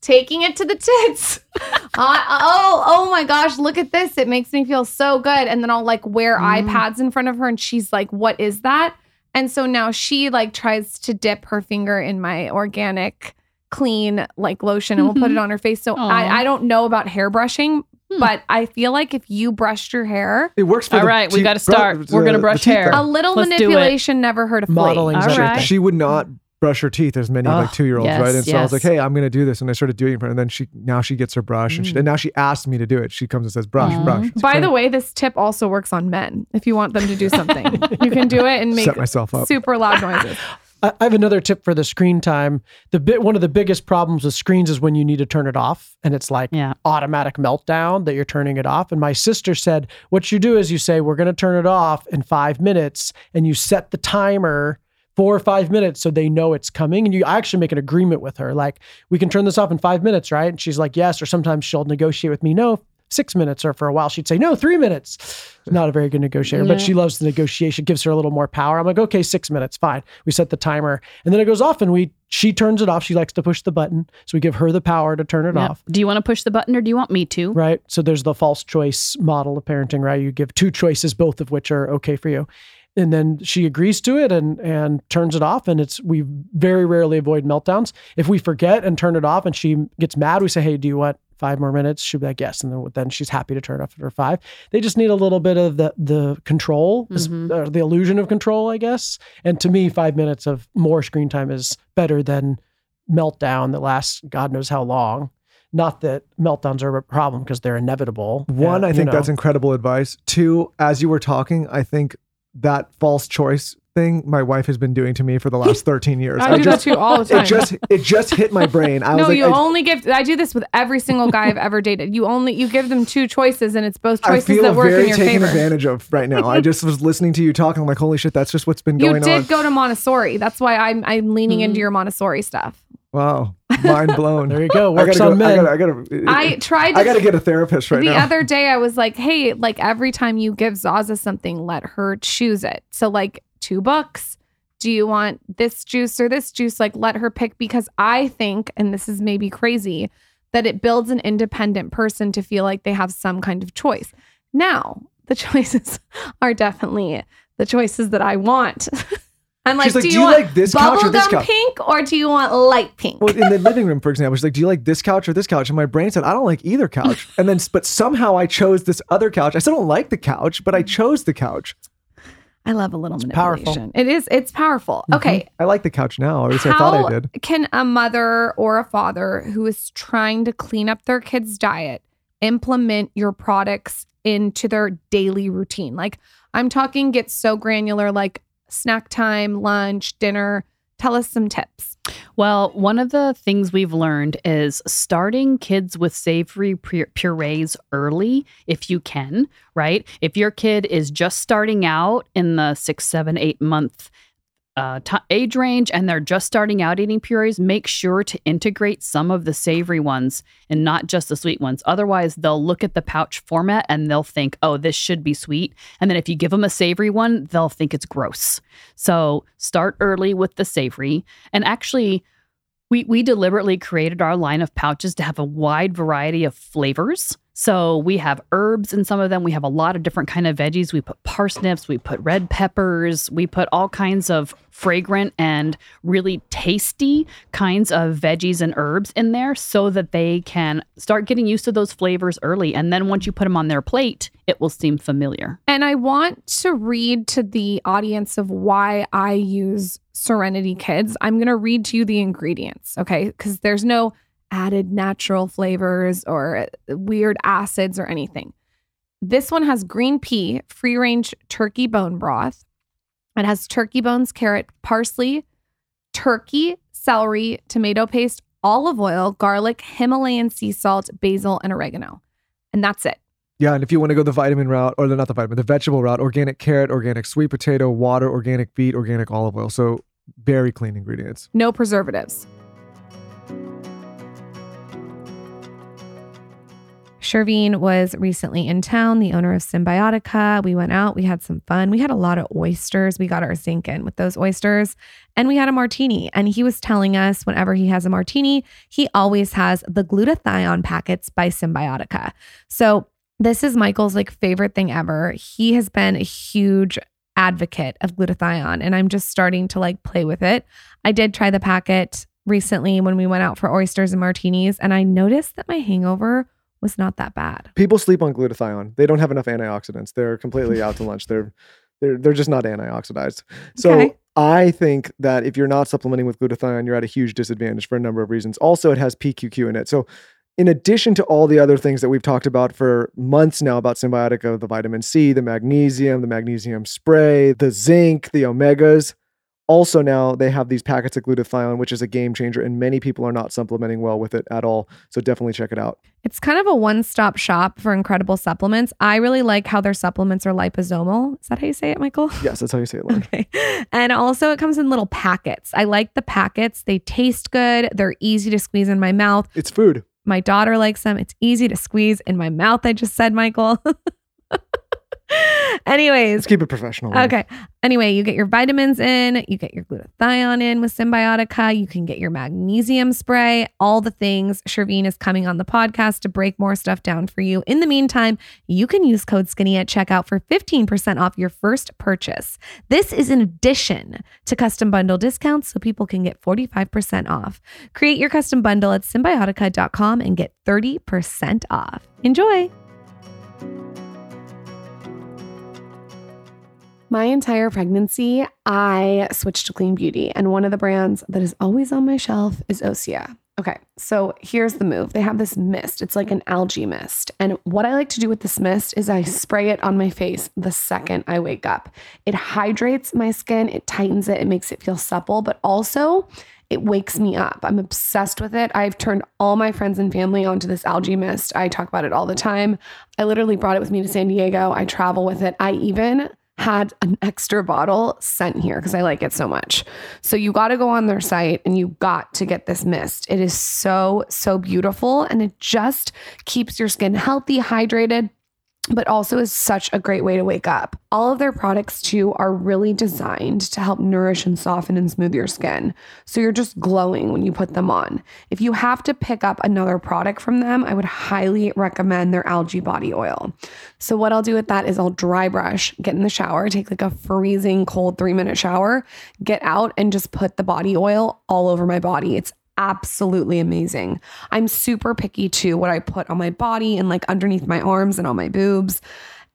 Speaker 2: taking it to the tits. Uh, oh, oh my gosh, look at this. It makes me feel so good. And then I'll like wear
Speaker 7: Mm.
Speaker 2: iPads in front of her and she's like, what is that? And so now she like tries to dip her finger in my organic clean like lotion and will put it on her face. So I, I don't know about hair brushing,
Speaker 7: Hmm.
Speaker 2: but I feel like if you brushed your hair,
Speaker 9: It works for
Speaker 7: All
Speaker 9: the
Speaker 7: right, we
Speaker 9: teeth-
Speaker 7: gotta
Speaker 9: bru-
Speaker 7: start. We're gonna brush
Speaker 9: the
Speaker 7: hair.
Speaker 9: though.
Speaker 2: a little
Speaker 7: Let's
Speaker 2: manipulation never hurt a flea.
Speaker 6: Modeling
Speaker 7: All
Speaker 6: is
Speaker 7: right.
Speaker 9: She would not brush her teeth as many
Speaker 7: Oh,
Speaker 9: like two year olds,
Speaker 7: yes,
Speaker 9: right? And so I was like, hey, I'm gonna do this, and I started doing it, for her, and then she now she gets her brush, and, she,
Speaker 7: Mm.
Speaker 9: and now she asks me to do it. She comes and says, brush,
Speaker 7: Aw.
Speaker 9: brush.
Speaker 2: By the way, this tip also works on men. If you want them to do something, you can do it and make
Speaker 9: Set myself up.
Speaker 2: super loud noises.
Speaker 6: I I have another tip for the screen time. The bit one of the biggest problems with screens is when you need to turn it off and it's like
Speaker 7: Yeah.
Speaker 6: automatic meltdown that you're turning it off. And my sister said, what you do is you say, we're going to turn it off in five minutes and you set the timer four or five minutes so they know it's coming. And you actually make an agreement with her. Like, we can turn this off in five minutes, right? And she's like, yes. Or sometimes she'll negotiate with me, no, six minutes. Or for a while, she'd say, no, three minutes. Not a very good negotiator, but she loves the negotiation, gives her a little more power. I'm like, okay, six minutes, fine. We set the timer. And then it goes off and we she turns it off. She likes to push the button. So we give her the power to turn it
Speaker 7: Yep.
Speaker 6: off.
Speaker 7: Do you want to push the button or do you want me to?
Speaker 6: Right. So there's the false choice model of parenting, right? You give two choices, both of which are okay for you. And then she agrees to it and and turns it off. And it's we very rarely avoid meltdowns. If we forget and turn it off and she gets mad, we say, Hey, do you want five more minutes? She'll be like, Yes. And then, then she's happy to turn it off for five. They just need a little bit of the the control, is-
Speaker 7: Mhm.
Speaker 6: or the illusion of control, I guess. And to me, five minutes of more screen time is better than meltdown that lasts God knows how long. Not that meltdowns are a problem because they're inevitable.
Speaker 9: One, I think
Speaker 6: know.
Speaker 9: that's incredible advice. Two, as you were talking, I think that false choice thing my wife has been doing to me for the last 13 years.
Speaker 2: I do
Speaker 9: just,
Speaker 2: that too all the time.
Speaker 9: It just it just hit my brain. I
Speaker 2: no,
Speaker 9: was like,
Speaker 2: you
Speaker 9: I,
Speaker 2: only give. I do this with every single guy I've ever dated. You only you give them two choices, and it's both
Speaker 9: I
Speaker 2: choices
Speaker 9: feel
Speaker 2: that work
Speaker 9: very
Speaker 2: in your
Speaker 9: taken
Speaker 2: favor.
Speaker 9: advantage of right now. I just was listening to you talking. I'm like, holy shit, that's just what's been going.
Speaker 2: You
Speaker 9: going
Speaker 2: did
Speaker 9: on.
Speaker 2: go to Montessori. That's why I'm I'm leaning
Speaker 7: Mm-hmm.
Speaker 2: into your Montessori stuff.
Speaker 9: wow, mind blown.
Speaker 6: There you go.
Speaker 9: I gotta
Speaker 6: on
Speaker 9: go, I
Speaker 6: men.
Speaker 9: gotta, I gotta,
Speaker 2: I tried. To
Speaker 9: I gotta get a therapist right
Speaker 2: the
Speaker 9: now.
Speaker 2: The other day I was like, hey, like every time you give Zaza something, let her choose it. So like two books. Do you want this juice or this juice? Like let her pick because I think, and this is maybe crazy, that it builds an independent person to feel like they have some kind of choice. Now, the choices are definitely the choices that I want. I'm like,
Speaker 9: like,
Speaker 2: do
Speaker 9: "Do
Speaker 2: you,
Speaker 9: you like this couch or this couch?"
Speaker 2: pink or do you want light pink?
Speaker 9: Well, in the living room, for example, she's like, "Do you like this couch or this couch?" And my brain said, "I don't like either couch." And then, but somehow I chose this other couch. I still don't like the couch, but I mm. chose the couch.
Speaker 2: I love a little
Speaker 6: powerful.
Speaker 2: manipulation. It is. It's powerful. Mm-hmm. Okay.
Speaker 9: I like the couch now. Or at least I thought I did.
Speaker 2: can a mother or a father who is trying to clean up their kid's diet implement your products into their daily routine? Like I'm talking get so granular like snack time, lunch, dinner. Tell us some tips.
Speaker 7: Well, one of the things we've learned is starting kids with savory purees early, if you can, right? If your kid is just starting out in the six, seven, eight month uh, t- age range and they're just starting out eating purees, make sure to integrate some of the savory ones and not just the sweet ones. Otherwise, they'll look at the pouch format and they'll think, oh, this should be sweet. And then if you give them a savory one, they'll think it's gross. So start early with the savory. And actually, we, we deliberately created our line of pouches to have a wide variety of flavors. So we have herbs in some of them. We have a lot of different kind of veggies. We put parsnips, we put red peppers, we put all kinds of fragrant and really tasty kinds of veggies and herbs in there so that they can start getting used to those flavors early. And then once you put them on their plate, it will seem familiar.
Speaker 2: And I want to read to the audience of why I use Serenity Kids. I'm going to read to you the ingredients, okay? Because there's no added natural flavors or weird acids or anything. This one has green pea, free range turkey bone broth. It has turkey bones, carrot, parsley, turkey, celery, tomato paste, olive oil, garlic, Himalayan sea salt, basil, and oregano. And that's it.
Speaker 9: Yeah, and if you want to go the vitamin route, or the, not the vitamin, the vegetable route, organic carrot, organic sweet potato, water, organic beet, organic olive oil. So very clean ingredients.
Speaker 2: No preservatives.
Speaker 11: Shervine was recently in town, the owner of Symbiotica. We went out, we had some fun. We had a lot of oysters. We got our zinc in with those oysters, and we had a martini. And he was telling us whenever he has a martini, he always has the glutathione packets by Symbiotica. So, this is Michael's like favorite thing ever. He has been a huge advocate of glutathione, and I'm just starting to like play with it. I did try the packet recently when we went out for oysters and martinis, and I noticed that my hangover was not that bad.
Speaker 9: People sleep on glutathione. They don't have enough antioxidants. They're completely out to lunch. They're they're they're just not antioxidized. So
Speaker 11: Okay.
Speaker 9: I think that if you're not supplementing with glutathione, you're at a huge disadvantage for a number of reasons. Also, it has PQQ in it. So in addition to all the other things that we've talked about for months now about Symbiotica, the vitamin C, the magnesium, the magnesium spray, the zinc, the omegas, also now they have these packets of glutathione, which is a game changer, and many people are not supplementing well with it at all. So definitely check it out.
Speaker 11: It's kind of a one stop shop for incredible supplements. I really like how their supplements are liposomal. Is that how you say it, Michael?
Speaker 9: Yes, that's how you say it. Lauryn.
Speaker 11: Okay. And also, it comes in little packets. I like the packets. They taste good. They're easy to squeeze in my mouth.
Speaker 9: It's food.
Speaker 11: My daughter likes them. It's easy to squeeze in my mouth. I just said, Michael. Anyways,
Speaker 9: Let's keep it professional.
Speaker 11: Okay. Anyway, you get your vitamins in, you get your glutathione in with Symbiotica, you can get your magnesium spray, all the things. Shervine is coming on the podcast to break more stuff down for you. In the meantime, you can use code skinny at checkout for 15% off your first purchase. This is in addition to custom bundle discounts so people can get 45% off. Create your custom bundle at symbiotica.com and get 30% off. Enjoy.
Speaker 2: My entire pregnancy, I switched to clean beauty, and one of the brands that is always on my shelf is Osea. Okay, so here's the move. They have this mist. It's like an algae mist. And what I like to do with this mist is I spray it on my face the second I wake up. It hydrates my skin, it tightens it, it makes it feel supple, but also it wakes me up. I'm obsessed with it. I've turned all my friends and family onto this algae mist. I talk about it all the time. I literally brought it with me to San Diego. I travel with it. I even had an extra bottle sent here because I like it so much. So you got to go on their site and you got to get this mist. It is so, so beautiful and it just keeps your skin healthy, hydrated, but also is such a great way to wake up. All of their products, too, are really designed to help nourish and soften and smooth your skin. So you're just glowing when you put them on. If you have to pick up another product from them, I would highly recommend their algae body oil. So, what I'll do with that is I'll dry brush, get in the shower, take like a freezing cold three minute shower, get out, and just put the body oil all over my body. It's absolutely amazing. I'm super picky too what I put on my body and like underneath my arms and on my boobs.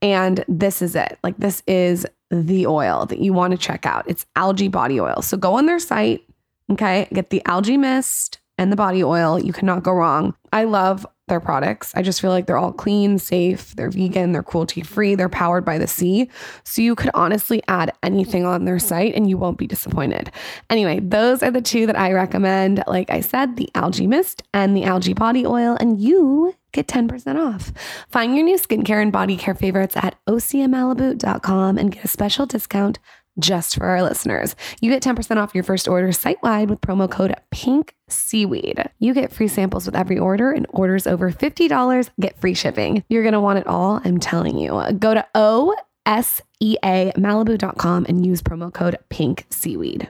Speaker 2: And this is it. Like this is the oil that you want to check out. It's algae body oil. So go on their site, okay? Get the algae mist and the body oil. You cannot go wrong. I love their products. I just feel like they're all clean, safe, they're vegan, they're cruelty free, they're powered by the sea. So you could honestly add anything on their site and you won't be disappointed. Anyway, those are the two that I recommend. Like I said, the algae mist and the algae body oil, and you get 10% off. Find your new skincare and body care favorites at oseamalibu.com and get a special discount just for our listeners. You get 10% off your first order site wide with promo code PINK Seaweed. You get free samples with every order and orders over $50 get free shipping. You're going to want it all, I'm telling you. Go to OSEAMalibu.com and use promo code PINK Seaweed.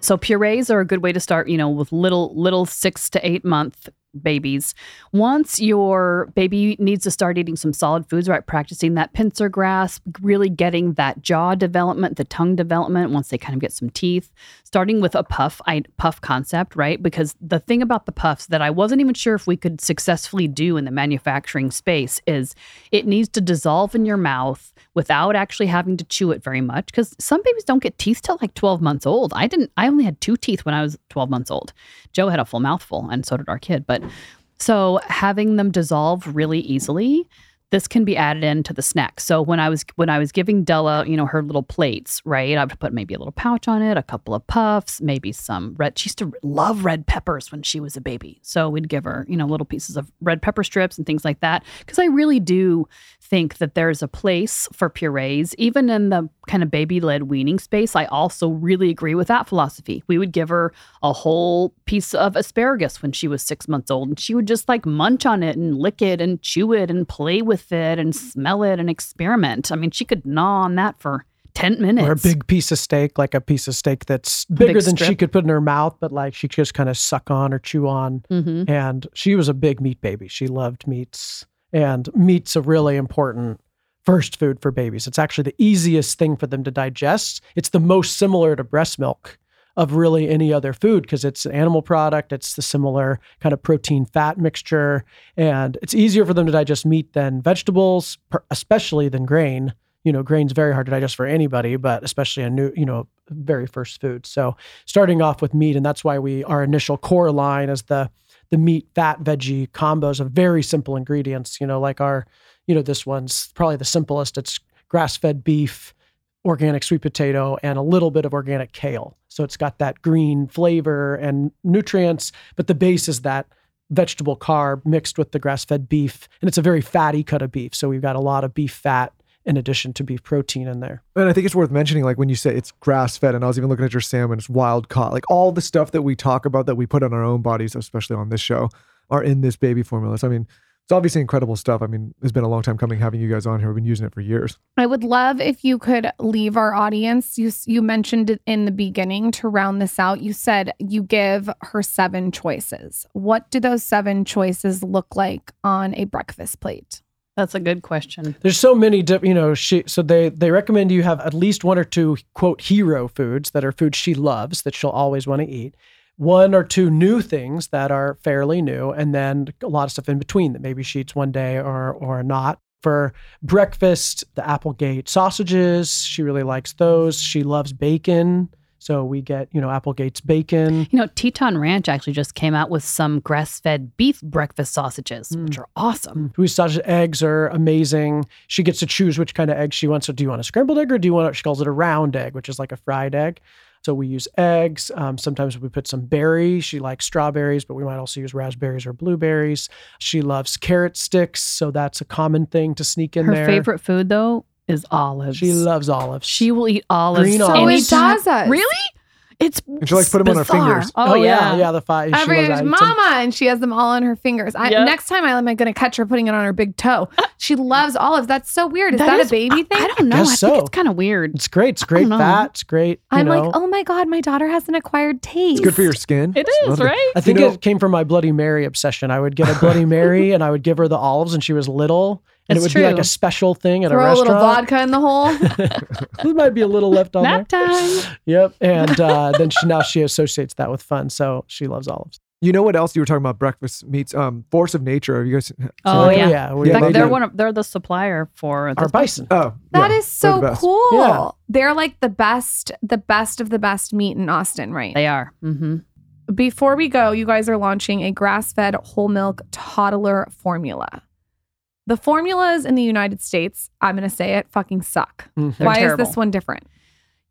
Speaker 7: So purees are a good way to start, you know, with little little 6 to 8 month babies. Once your baby needs to start eating some solid foods, right, practicing that pincer grasp, really getting that jaw development, the tongue development once they kind of get some teeth, starting with a puff, I puff concept, right? Because the thing about the puffs that I wasn't even sure if we could successfully do in the manufacturing space is it needs to dissolve in your mouth without actually having to chew it very much because some babies don't get teeth till like 12 months old. I didn't I only had two teeth when I was 12 months old. Joe had a full mouthful and so did our kid, but so having them dissolve really easily this can be added into the snack. So when I was when I was giving Della, you know, her little plates, right? I would put maybe a little pouch on it, a couple of puffs, maybe some red. She used to love red peppers when she was a baby, so we'd give her, you know, little pieces of red pepper strips and things like that. Because I really do think that there's a place for purees, even in the kind of baby led weaning space. I also really agree with that philosophy. We would give her a whole piece of asparagus when she was six months old, and she would just like munch on it and lick it and chew it and play with it and smell it and experiment. I mean, she could gnaw on that for 10 minutes.
Speaker 6: Or a big piece of steak, like a piece of steak that's bigger
Speaker 7: big
Speaker 6: than she could put in her mouth, but like she could just kind of suck on or chew on.
Speaker 7: Mhm.
Speaker 6: And she was a big meat baby. She loved meats. And meat's a really important first food for babies. It's actually the easiest thing for them to digest. It's the most similar to breast milk of really any other food because it's an animal product. It's the similar kind of protein fat mixture. And it's easier for them to digest meat than vegetables, especially than grain. You know, grain's very hard to digest for anybody, but especially a new, you know, very first food. So starting off with meat, and that's why we our initial core line is the the meat fat veggie combos of very simple ingredients. You know, like our, you know, this one's probably the simplest. It's grass fed beef, organic sweet potato, and a little bit of organic kale. So it's got that green flavor and nutrients, but the base is that vegetable carb mixed with the grass fed beef. And it's a very fatty cut of beef. So we've got a lot of beef fat in addition to beef protein in there.
Speaker 9: And I think it's worth mentioning, like when you say it's grass fed, and I was even looking at your salmon, it's wild caught. Like all the stuff that we talk about that we put on our own bodies, especially on this show, are in this baby formula. So I mean, it's obviously incredible stuff. I mean, it's been a long time coming having you guys on here. We've been using it for years.
Speaker 2: I would love if you could leave our audience. You you mentioned it in the beginning to round this out. You said you give her seven choices. What do those seven choices look like on a breakfast plate?
Speaker 7: That's a good question.
Speaker 6: There's so many, di- you know, she so they they recommend you have at least one or two quote hero foods that are foods she loves that she'll always want to eat. One or two new things that are fairly new, and then a lot of stuff in between that maybe she eats one day or or not. For breakfast, the Applegate sausages, she really likes those. She loves bacon, so we get you know Applegate's bacon.
Speaker 7: You know, Teton Ranch actually just came out with some grass fed beef breakfast sausages, hmm. which are awesome. Hmm.
Speaker 6: Louis sausage eggs are amazing. She gets to choose which kind of egg she wants. So, do you want a scrambled egg or do you want? She calls it a round egg, which is like a fried egg. So we use eggs. Um, sometimes we put some berries. She likes strawberries, but we might also use raspberries or blueberries. She loves carrot sticks, so that's a common thing to sneak in
Speaker 7: Her
Speaker 6: there.
Speaker 7: Her favorite food, though, is olives.
Speaker 6: She loves olives.
Speaker 7: She will eat olives.
Speaker 6: Green
Speaker 2: So
Speaker 6: olives.
Speaker 2: it
Speaker 7: anytime-
Speaker 2: does.
Speaker 7: Really? It's
Speaker 9: And she likes to put 'em on her
Speaker 7: bizarre.
Speaker 9: fingers.
Speaker 7: Oh, oh yeah.
Speaker 6: yeah, the five. she
Speaker 2: Every
Speaker 6: loves
Speaker 2: mama, and she has them all on her fingers. I,
Speaker 7: Yep.
Speaker 2: Next time, I'm going to catch her putting it on her big toe. Uh, she loves olives. That's so weird. Is that,
Speaker 7: is-
Speaker 2: a baby thing?
Speaker 7: I, I don't know.
Speaker 6: Guess
Speaker 7: I
Speaker 6: so.
Speaker 7: think it's kind of weird.
Speaker 6: It's great. It's great fat. It's great. You
Speaker 2: I'm
Speaker 6: know.
Speaker 2: like, oh my god, my daughter has an acquired taste.
Speaker 9: It's good for your skin. It's
Speaker 7: is,
Speaker 9: lovely.
Speaker 7: right?
Speaker 6: I think
Speaker 9: You know-
Speaker 6: it came from my Bloody Mary obsession. I would get a Bloody Mary and I would give her the olives, and she was little, and
Speaker 7: It's
Speaker 6: it would be like a special thing at
Speaker 2: Throw
Speaker 6: a
Speaker 2: a little vodka in the hole.
Speaker 6: there might be a little left on
Speaker 7: Nap
Speaker 6: there.
Speaker 7: time.
Speaker 6: Yep. And uh, then she now she associates that with fun, so she loves olives.
Speaker 9: You know what else you were talking about? Breakfast meats. Um, Force of Nature. Have you guys? seen
Speaker 7: Oh, yeah.
Speaker 6: yeah. We
Speaker 9: Yeah,
Speaker 7: In fact, they're one of they're the supplier for
Speaker 6: our
Speaker 7: this-
Speaker 6: bison.
Speaker 9: Oh,
Speaker 2: That
Speaker 9: yeah,
Speaker 2: is so
Speaker 9: the
Speaker 2: cool.
Speaker 6: Yeah.
Speaker 2: They're like the best, the best of the best meat in Austin, right?
Speaker 7: They are. Mm-hmm.
Speaker 2: Before we go, you guys are launching a grass fed whole milk toddler formula. The formulas in the United States, I'm going to say it, fucking suck.
Speaker 6: Mhm.
Speaker 2: Why
Speaker 7: terrible.
Speaker 2: is this one different?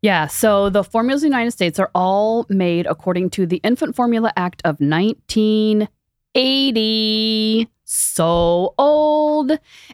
Speaker 7: Yeah, so the formulas in the United States are all made according to the Infant Formula Act of 1980. So old.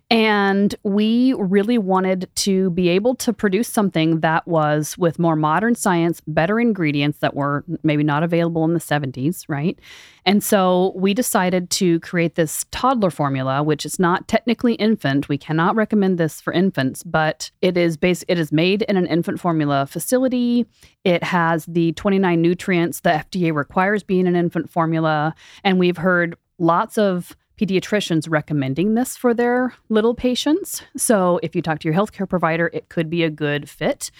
Speaker 7: And we really wanted to be able to produce something that was with more modern science, better ingredients that were maybe not available in the 70s, right? And so we decided to create this toddler formula, which is not technically infant. We cannot recommend this for infants, but it is base it is made in an infant formula facility. It has the 29 nutrients the FDA requires being an infant formula. And we've heard lots of pediatricians recommending this for their little patients. So if you talk to your healthcare provider, it could be a good fit.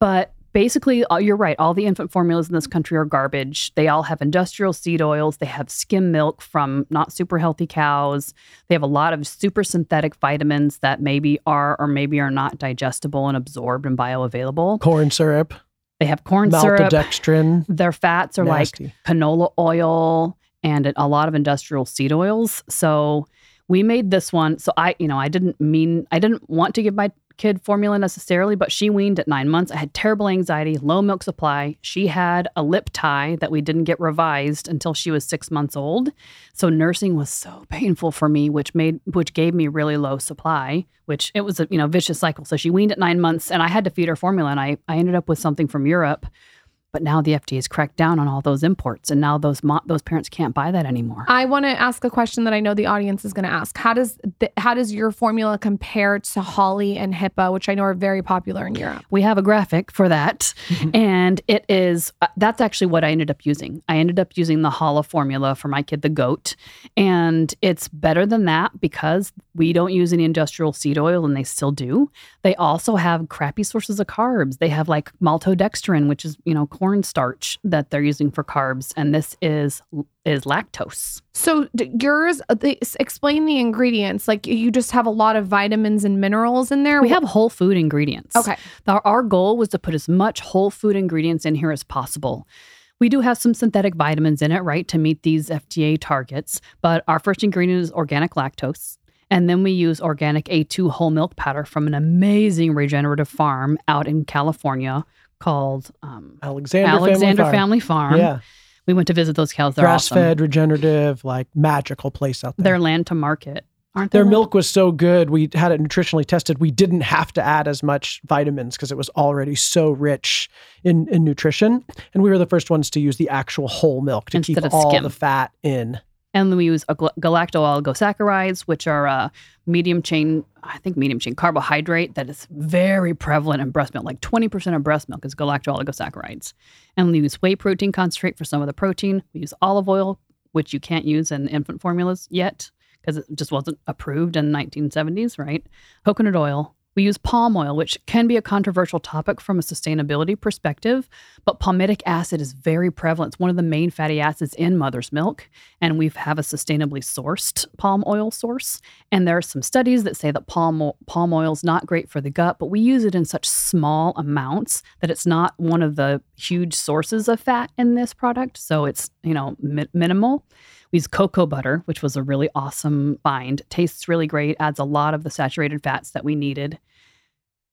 Speaker 7: But basically, uh, you're right. All the infant formulas in this country are garbage. They all have industrial seed oils. They have skim milk from not super healthy cows. They have a lot of super synthetic vitamins that maybe are or maybe are not digestible and absorbed and bioavailable.
Speaker 6: Corn syrup,
Speaker 7: They have corn syrup.
Speaker 6: maltodextrin.
Speaker 7: Their fats are
Speaker 6: Nasty.
Speaker 7: like canola oil and a lot of industrial seed oils. So we made this one. So I, you know, I didn't mean, I didn't want to give my kid formula necessarily, but she weaned at nine months. I had terrible anxiety, low milk supply. She had a lip tie that we didn't get revised until she was six months old. So nursing was so painful for me, which made which gave me really low supply, which it was a you know vicious cycle. So she weaned at nine months and I had to feed her formula and I, I ended up with something from Europe but now the FDA has cracked down on all those imports, and now those mo- those parents can't buy that anymore.
Speaker 2: I want to ask a question that I know the audience is going to ask. How does th- how does your formula compare to Holle and HiPP, which I know are very popular in Europe?
Speaker 7: We have a graphic for that, and it is uh, that's actually what I ended up using. I ended up using the Holle formula for my kid, the goat, and it's better than that because we don't use any industrial seed oil, and they still do. They also have crappy sources of carbs. They have like maltodextrin, which is you know cornstarch that they're using for carbs, and this is is lactose.
Speaker 2: So yours, uh, the, s- explain the ingredients. Like you just have a lot of vitamins and minerals in there.
Speaker 7: We have whole food ingredients.
Speaker 2: okay.
Speaker 7: Our, our goal was to put as much whole food ingredients in here as possible. We do have some synthetic vitamins in it, right, to meet these FDA targets. But our first ingredient is organic lactose. And then we use organic A2 whole milk powder from an amazing regenerative farm out in California called um,
Speaker 6: Alexander,
Speaker 7: Alexander
Speaker 6: Family,
Speaker 7: Family Farm.
Speaker 6: Yeah.
Speaker 7: We went to visit those cows. They're
Speaker 6: Grass
Speaker 7: awesome.
Speaker 6: fed, regenerative, like magical place out there.
Speaker 7: Their land to market. Aren't?
Speaker 6: Their
Speaker 7: land-
Speaker 6: milk was so good. We had it nutritionally tested. We didn't have to add as much vitamins because it was already so rich in, in nutrition. And we were the first ones to use the actual whole milk to
Speaker 7: Instead
Speaker 6: keep all
Speaker 7: skim.
Speaker 6: the fat in.
Speaker 7: And then we use a gal- galacto-oligosaccharides, which are a medium chain, I think medium chain carbohydrate that is very prevalent in breast milk. Like 20% of breast milk is galacto-oligosaccharides. And we use whey protein concentrate for some of the protein. We use olive oil, which you can't use in infant formulas yet because it just wasn't approved in the 1970s, right? Coconut oil. We use palm oil, which can be a controversial topic from a sustainability perspective, but palmitic acid is very prevalent. It's one of the main fatty acids in mother's milk, and we have a sustainably sourced palm oil source. And there are some studies that say that palm palm oil is not great for the gut, but we use it in such small amounts that it's not one of the huge sources of fat in this product. So it's you know mi- minimal. We use cocoa butter, which was a really awesome find. Tastes really great, adds a lot of the saturated fats that we needed.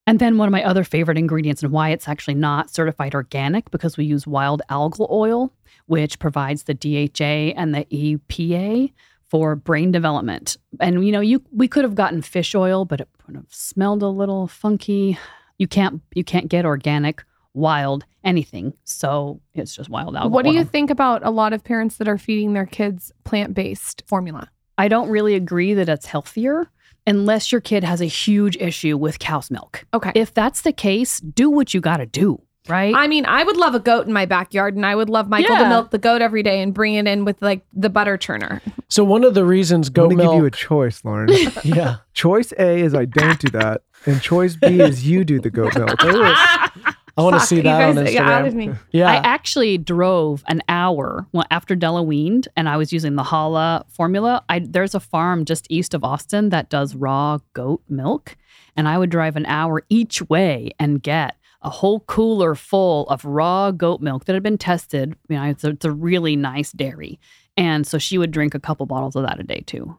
Speaker 7: And then one of my other favorite ingredients and why it's actually not certified organic because we use wild algal oil, which provides the DHA and the EPA for brain development. And you know, you we could have gotten fish oil, but it would have smelled a little funky. You can't you can't get organic wild anything. So it's just wild algal
Speaker 2: What do you think about a lot of parents that are feeding their kids plant based formula?
Speaker 7: I don't really agree that it's healthier unless your kid has a huge issue with cow's milk.
Speaker 2: Okay.
Speaker 7: If that's the case, do what you got to do, right?
Speaker 2: I mean, I would love a goat in my backyard, and I would love Michael to milk the goat every day and bring it in with like the butter churner.
Speaker 6: So one of the reasons
Speaker 9: I'm
Speaker 6: goat
Speaker 9: going to give you a choice, Lauryn.
Speaker 6: yeah,
Speaker 9: choice A is I don't do that, and choice B is you do the goat milk.
Speaker 6: I want to see that on Instagram.
Speaker 2: me.
Speaker 6: Yeah,
Speaker 7: I actually drove an hour well, after Della weaned, and I was using the Holle formula. I, there's a farm just east of Austin that does raw goat milk, and I would drive an hour each way and get a whole cooler full of raw goat milk that had been tested. You know, it's a, it's a really nice dairy, and so she would drink a couple bottles of that a day too.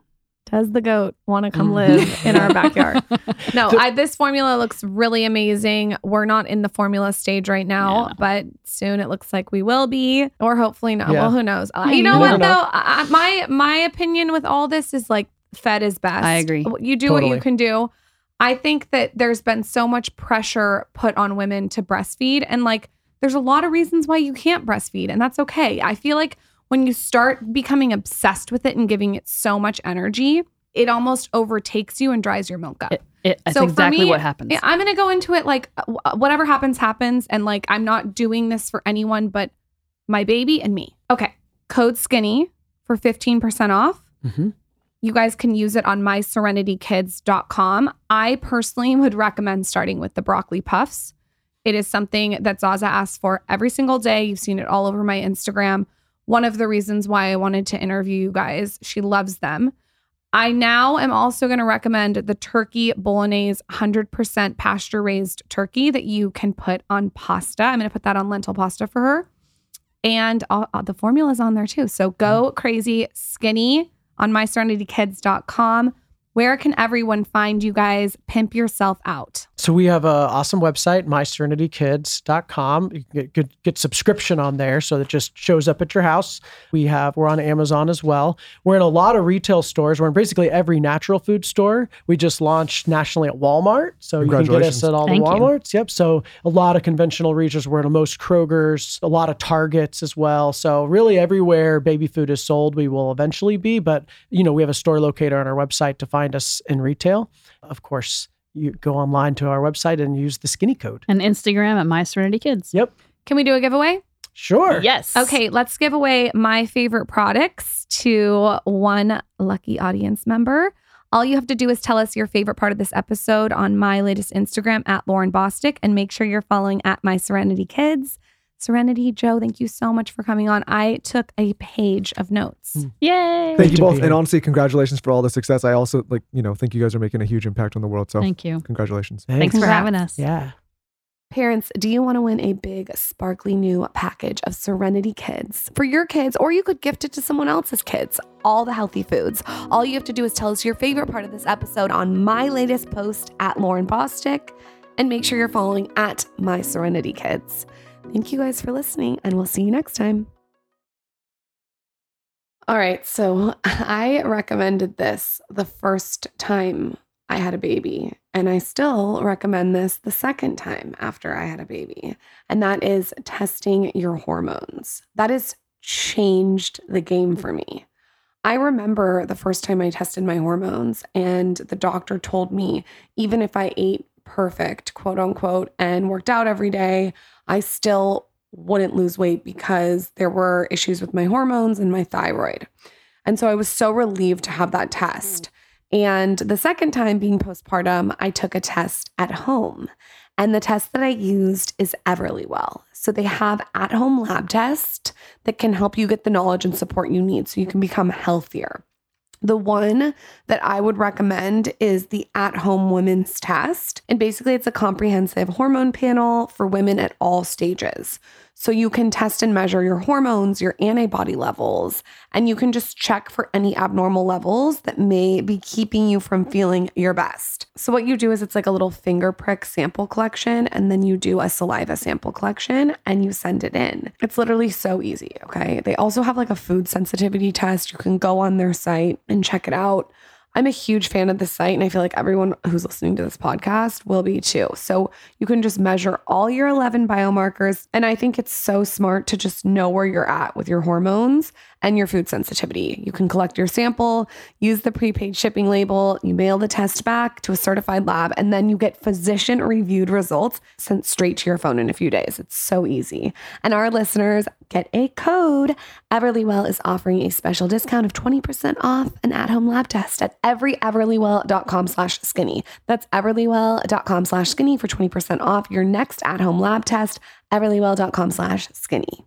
Speaker 2: Does the goat want to come
Speaker 6: Mm.
Speaker 2: live in our backyard? No, I, this formula looks really amazing. We're not in the formula stage right now,
Speaker 7: Yeah.
Speaker 2: but soon it looks like we will be, or hopefully not.
Speaker 6: Yeah.
Speaker 2: Well, who knows? Uh, you
Speaker 7: you
Speaker 2: know what
Speaker 6: know.
Speaker 2: though? I, I- my my opinion with all this is like fed is best.
Speaker 7: I agree.
Speaker 2: You do what you can do. I think that there's been so much pressure put on women to breastfeed, and like there's a lot of reasons why you can't breastfeed, and that's okay. I feel like when you start becoming obsessed with it and giving it so much energy, it almost overtakes you and dries your milk up.
Speaker 7: It, it, that's
Speaker 2: So for
Speaker 7: exactly
Speaker 2: me,
Speaker 7: what happens.
Speaker 2: Yeah, I'm going to go into it like uh, whatever happens, happens. And like, I'm not doing this for anyone but my baby and me. Okay. Code skinny for 15% off.
Speaker 6: Mhm.
Speaker 2: You guys can use it on myserenitykids.com. I personally would recommend starting with the broccoli puffs. It is something that Zaza asks for every single day. You've seen it all over my Instagram. One of the reasons why I wanted to interview you guys. She loves them. I now am also going to recommend the turkey bolognese 100% pasture raised turkey that you can put on pasta. I'm going to put that on lentil pasta for her. And uh, uh, the formula's on there too. So go crazy, skinny
Speaker 12: on myserenitykids.com. Where can everyone find you guys? Pimp yourself out.
Speaker 6: So we have an awesome website, myserenitykids.com. You can get, get, get subscription on there so that just shows up at your house. We have we're on Amazon as well. We're in a lot of retail stores. We're in basically every natural food store. We just launched nationally at Walmart. So you can get us at all
Speaker 7: Thank
Speaker 6: the
Speaker 7: you.
Speaker 6: Walmarts. Yep. So a lot of conventional retailers. We're in most Kroger's, a lot of Targets as well. So really everywhere baby food is sold, we will eventually be. But you know, we have a store locator on our website to find us in retail. Of course, you go online to our website and use the skinny code.
Speaker 7: And Instagram at My Serenity Kids.
Speaker 6: Yep.
Speaker 12: Can we do a giveaway?
Speaker 6: Sure.
Speaker 7: Yes.
Speaker 12: Okay, let's give away my favorite products to one lucky audience member. All you have to do is tell us your favorite part of this episode on my latest Instagram at Lauryn Bosstick and make sure you're following at my Serenity Kids. Serenity, Joe, thank you so much for coming on. I took a page of notes. Hmm.
Speaker 7: Yay.
Speaker 9: Thank
Speaker 6: Great
Speaker 9: you both. And honestly, congratulations for all the success. I also like, you know, think you guys are making a huge impact on the world. So
Speaker 7: Thank you.
Speaker 9: congratulations.
Speaker 7: Thanks for having us.
Speaker 6: Yeah.
Speaker 2: Parents, do you want to win a big, sparkly new package of Serenity Kids for your kids, or you could gift it to someone else's kids? All the healthy foods. All you have to do is tell us your favorite part of this episode on my latest post at Lauryn Bosstick, and make sure you're following at My Serenity Kids. Thank you guys for listening, and we'll see you next time. All right, so I recommended this the first time I had a baby, and I still recommend this the second time after I had a baby, and that is testing your hormones. That has changed the game for me. I remember the first time I tested my hormones, and the doctor told me even if I ate perfect, quote unquote, and worked out every day, I still wouldn't lose weight because there were issues with my hormones and my thyroid. And so I was so relieved to have that test. And the second time being postpartum, I took a test at home. And the test that I used is Everlywell. So they have at home lab tests that can help you get the knowledge and support you need so you can become healthier. The one that I would recommend is the at home women's test. And basically, it's a comprehensive hormone panel for women at all stages. So you can test and measure your hormones, your antibody levels, and you can just check for any abnormal levels that may be keeping you from feeling your best. So, what you do is it's like a little finger prick sample collection, and then you do a saliva sample collection and you send it in. It's literally so easy. Okay. They also have like a food sensitivity test. You can go on their site and check it out. I'm a huge fan of this site, and I feel like everyone who's listening to this podcast will be too. So you can just measure all your 11 biomarkers. And I think it's so smart to just know where you're at with your hormones and your food sensitivity. You can collect your sample, use the prepaid shipping label, you mail the test back to a certified lab, and then you get physician reviewed results sent straight to your phone in a few days. It's so easy. And our listeners get a code. Everlywell is offering a special discount of 20% off an at-home lab test at everyeverlywell.com slash skinny. That's everlywell.com slash skinny for 20% off your next at-home lab test, everlywell.com slash skinny.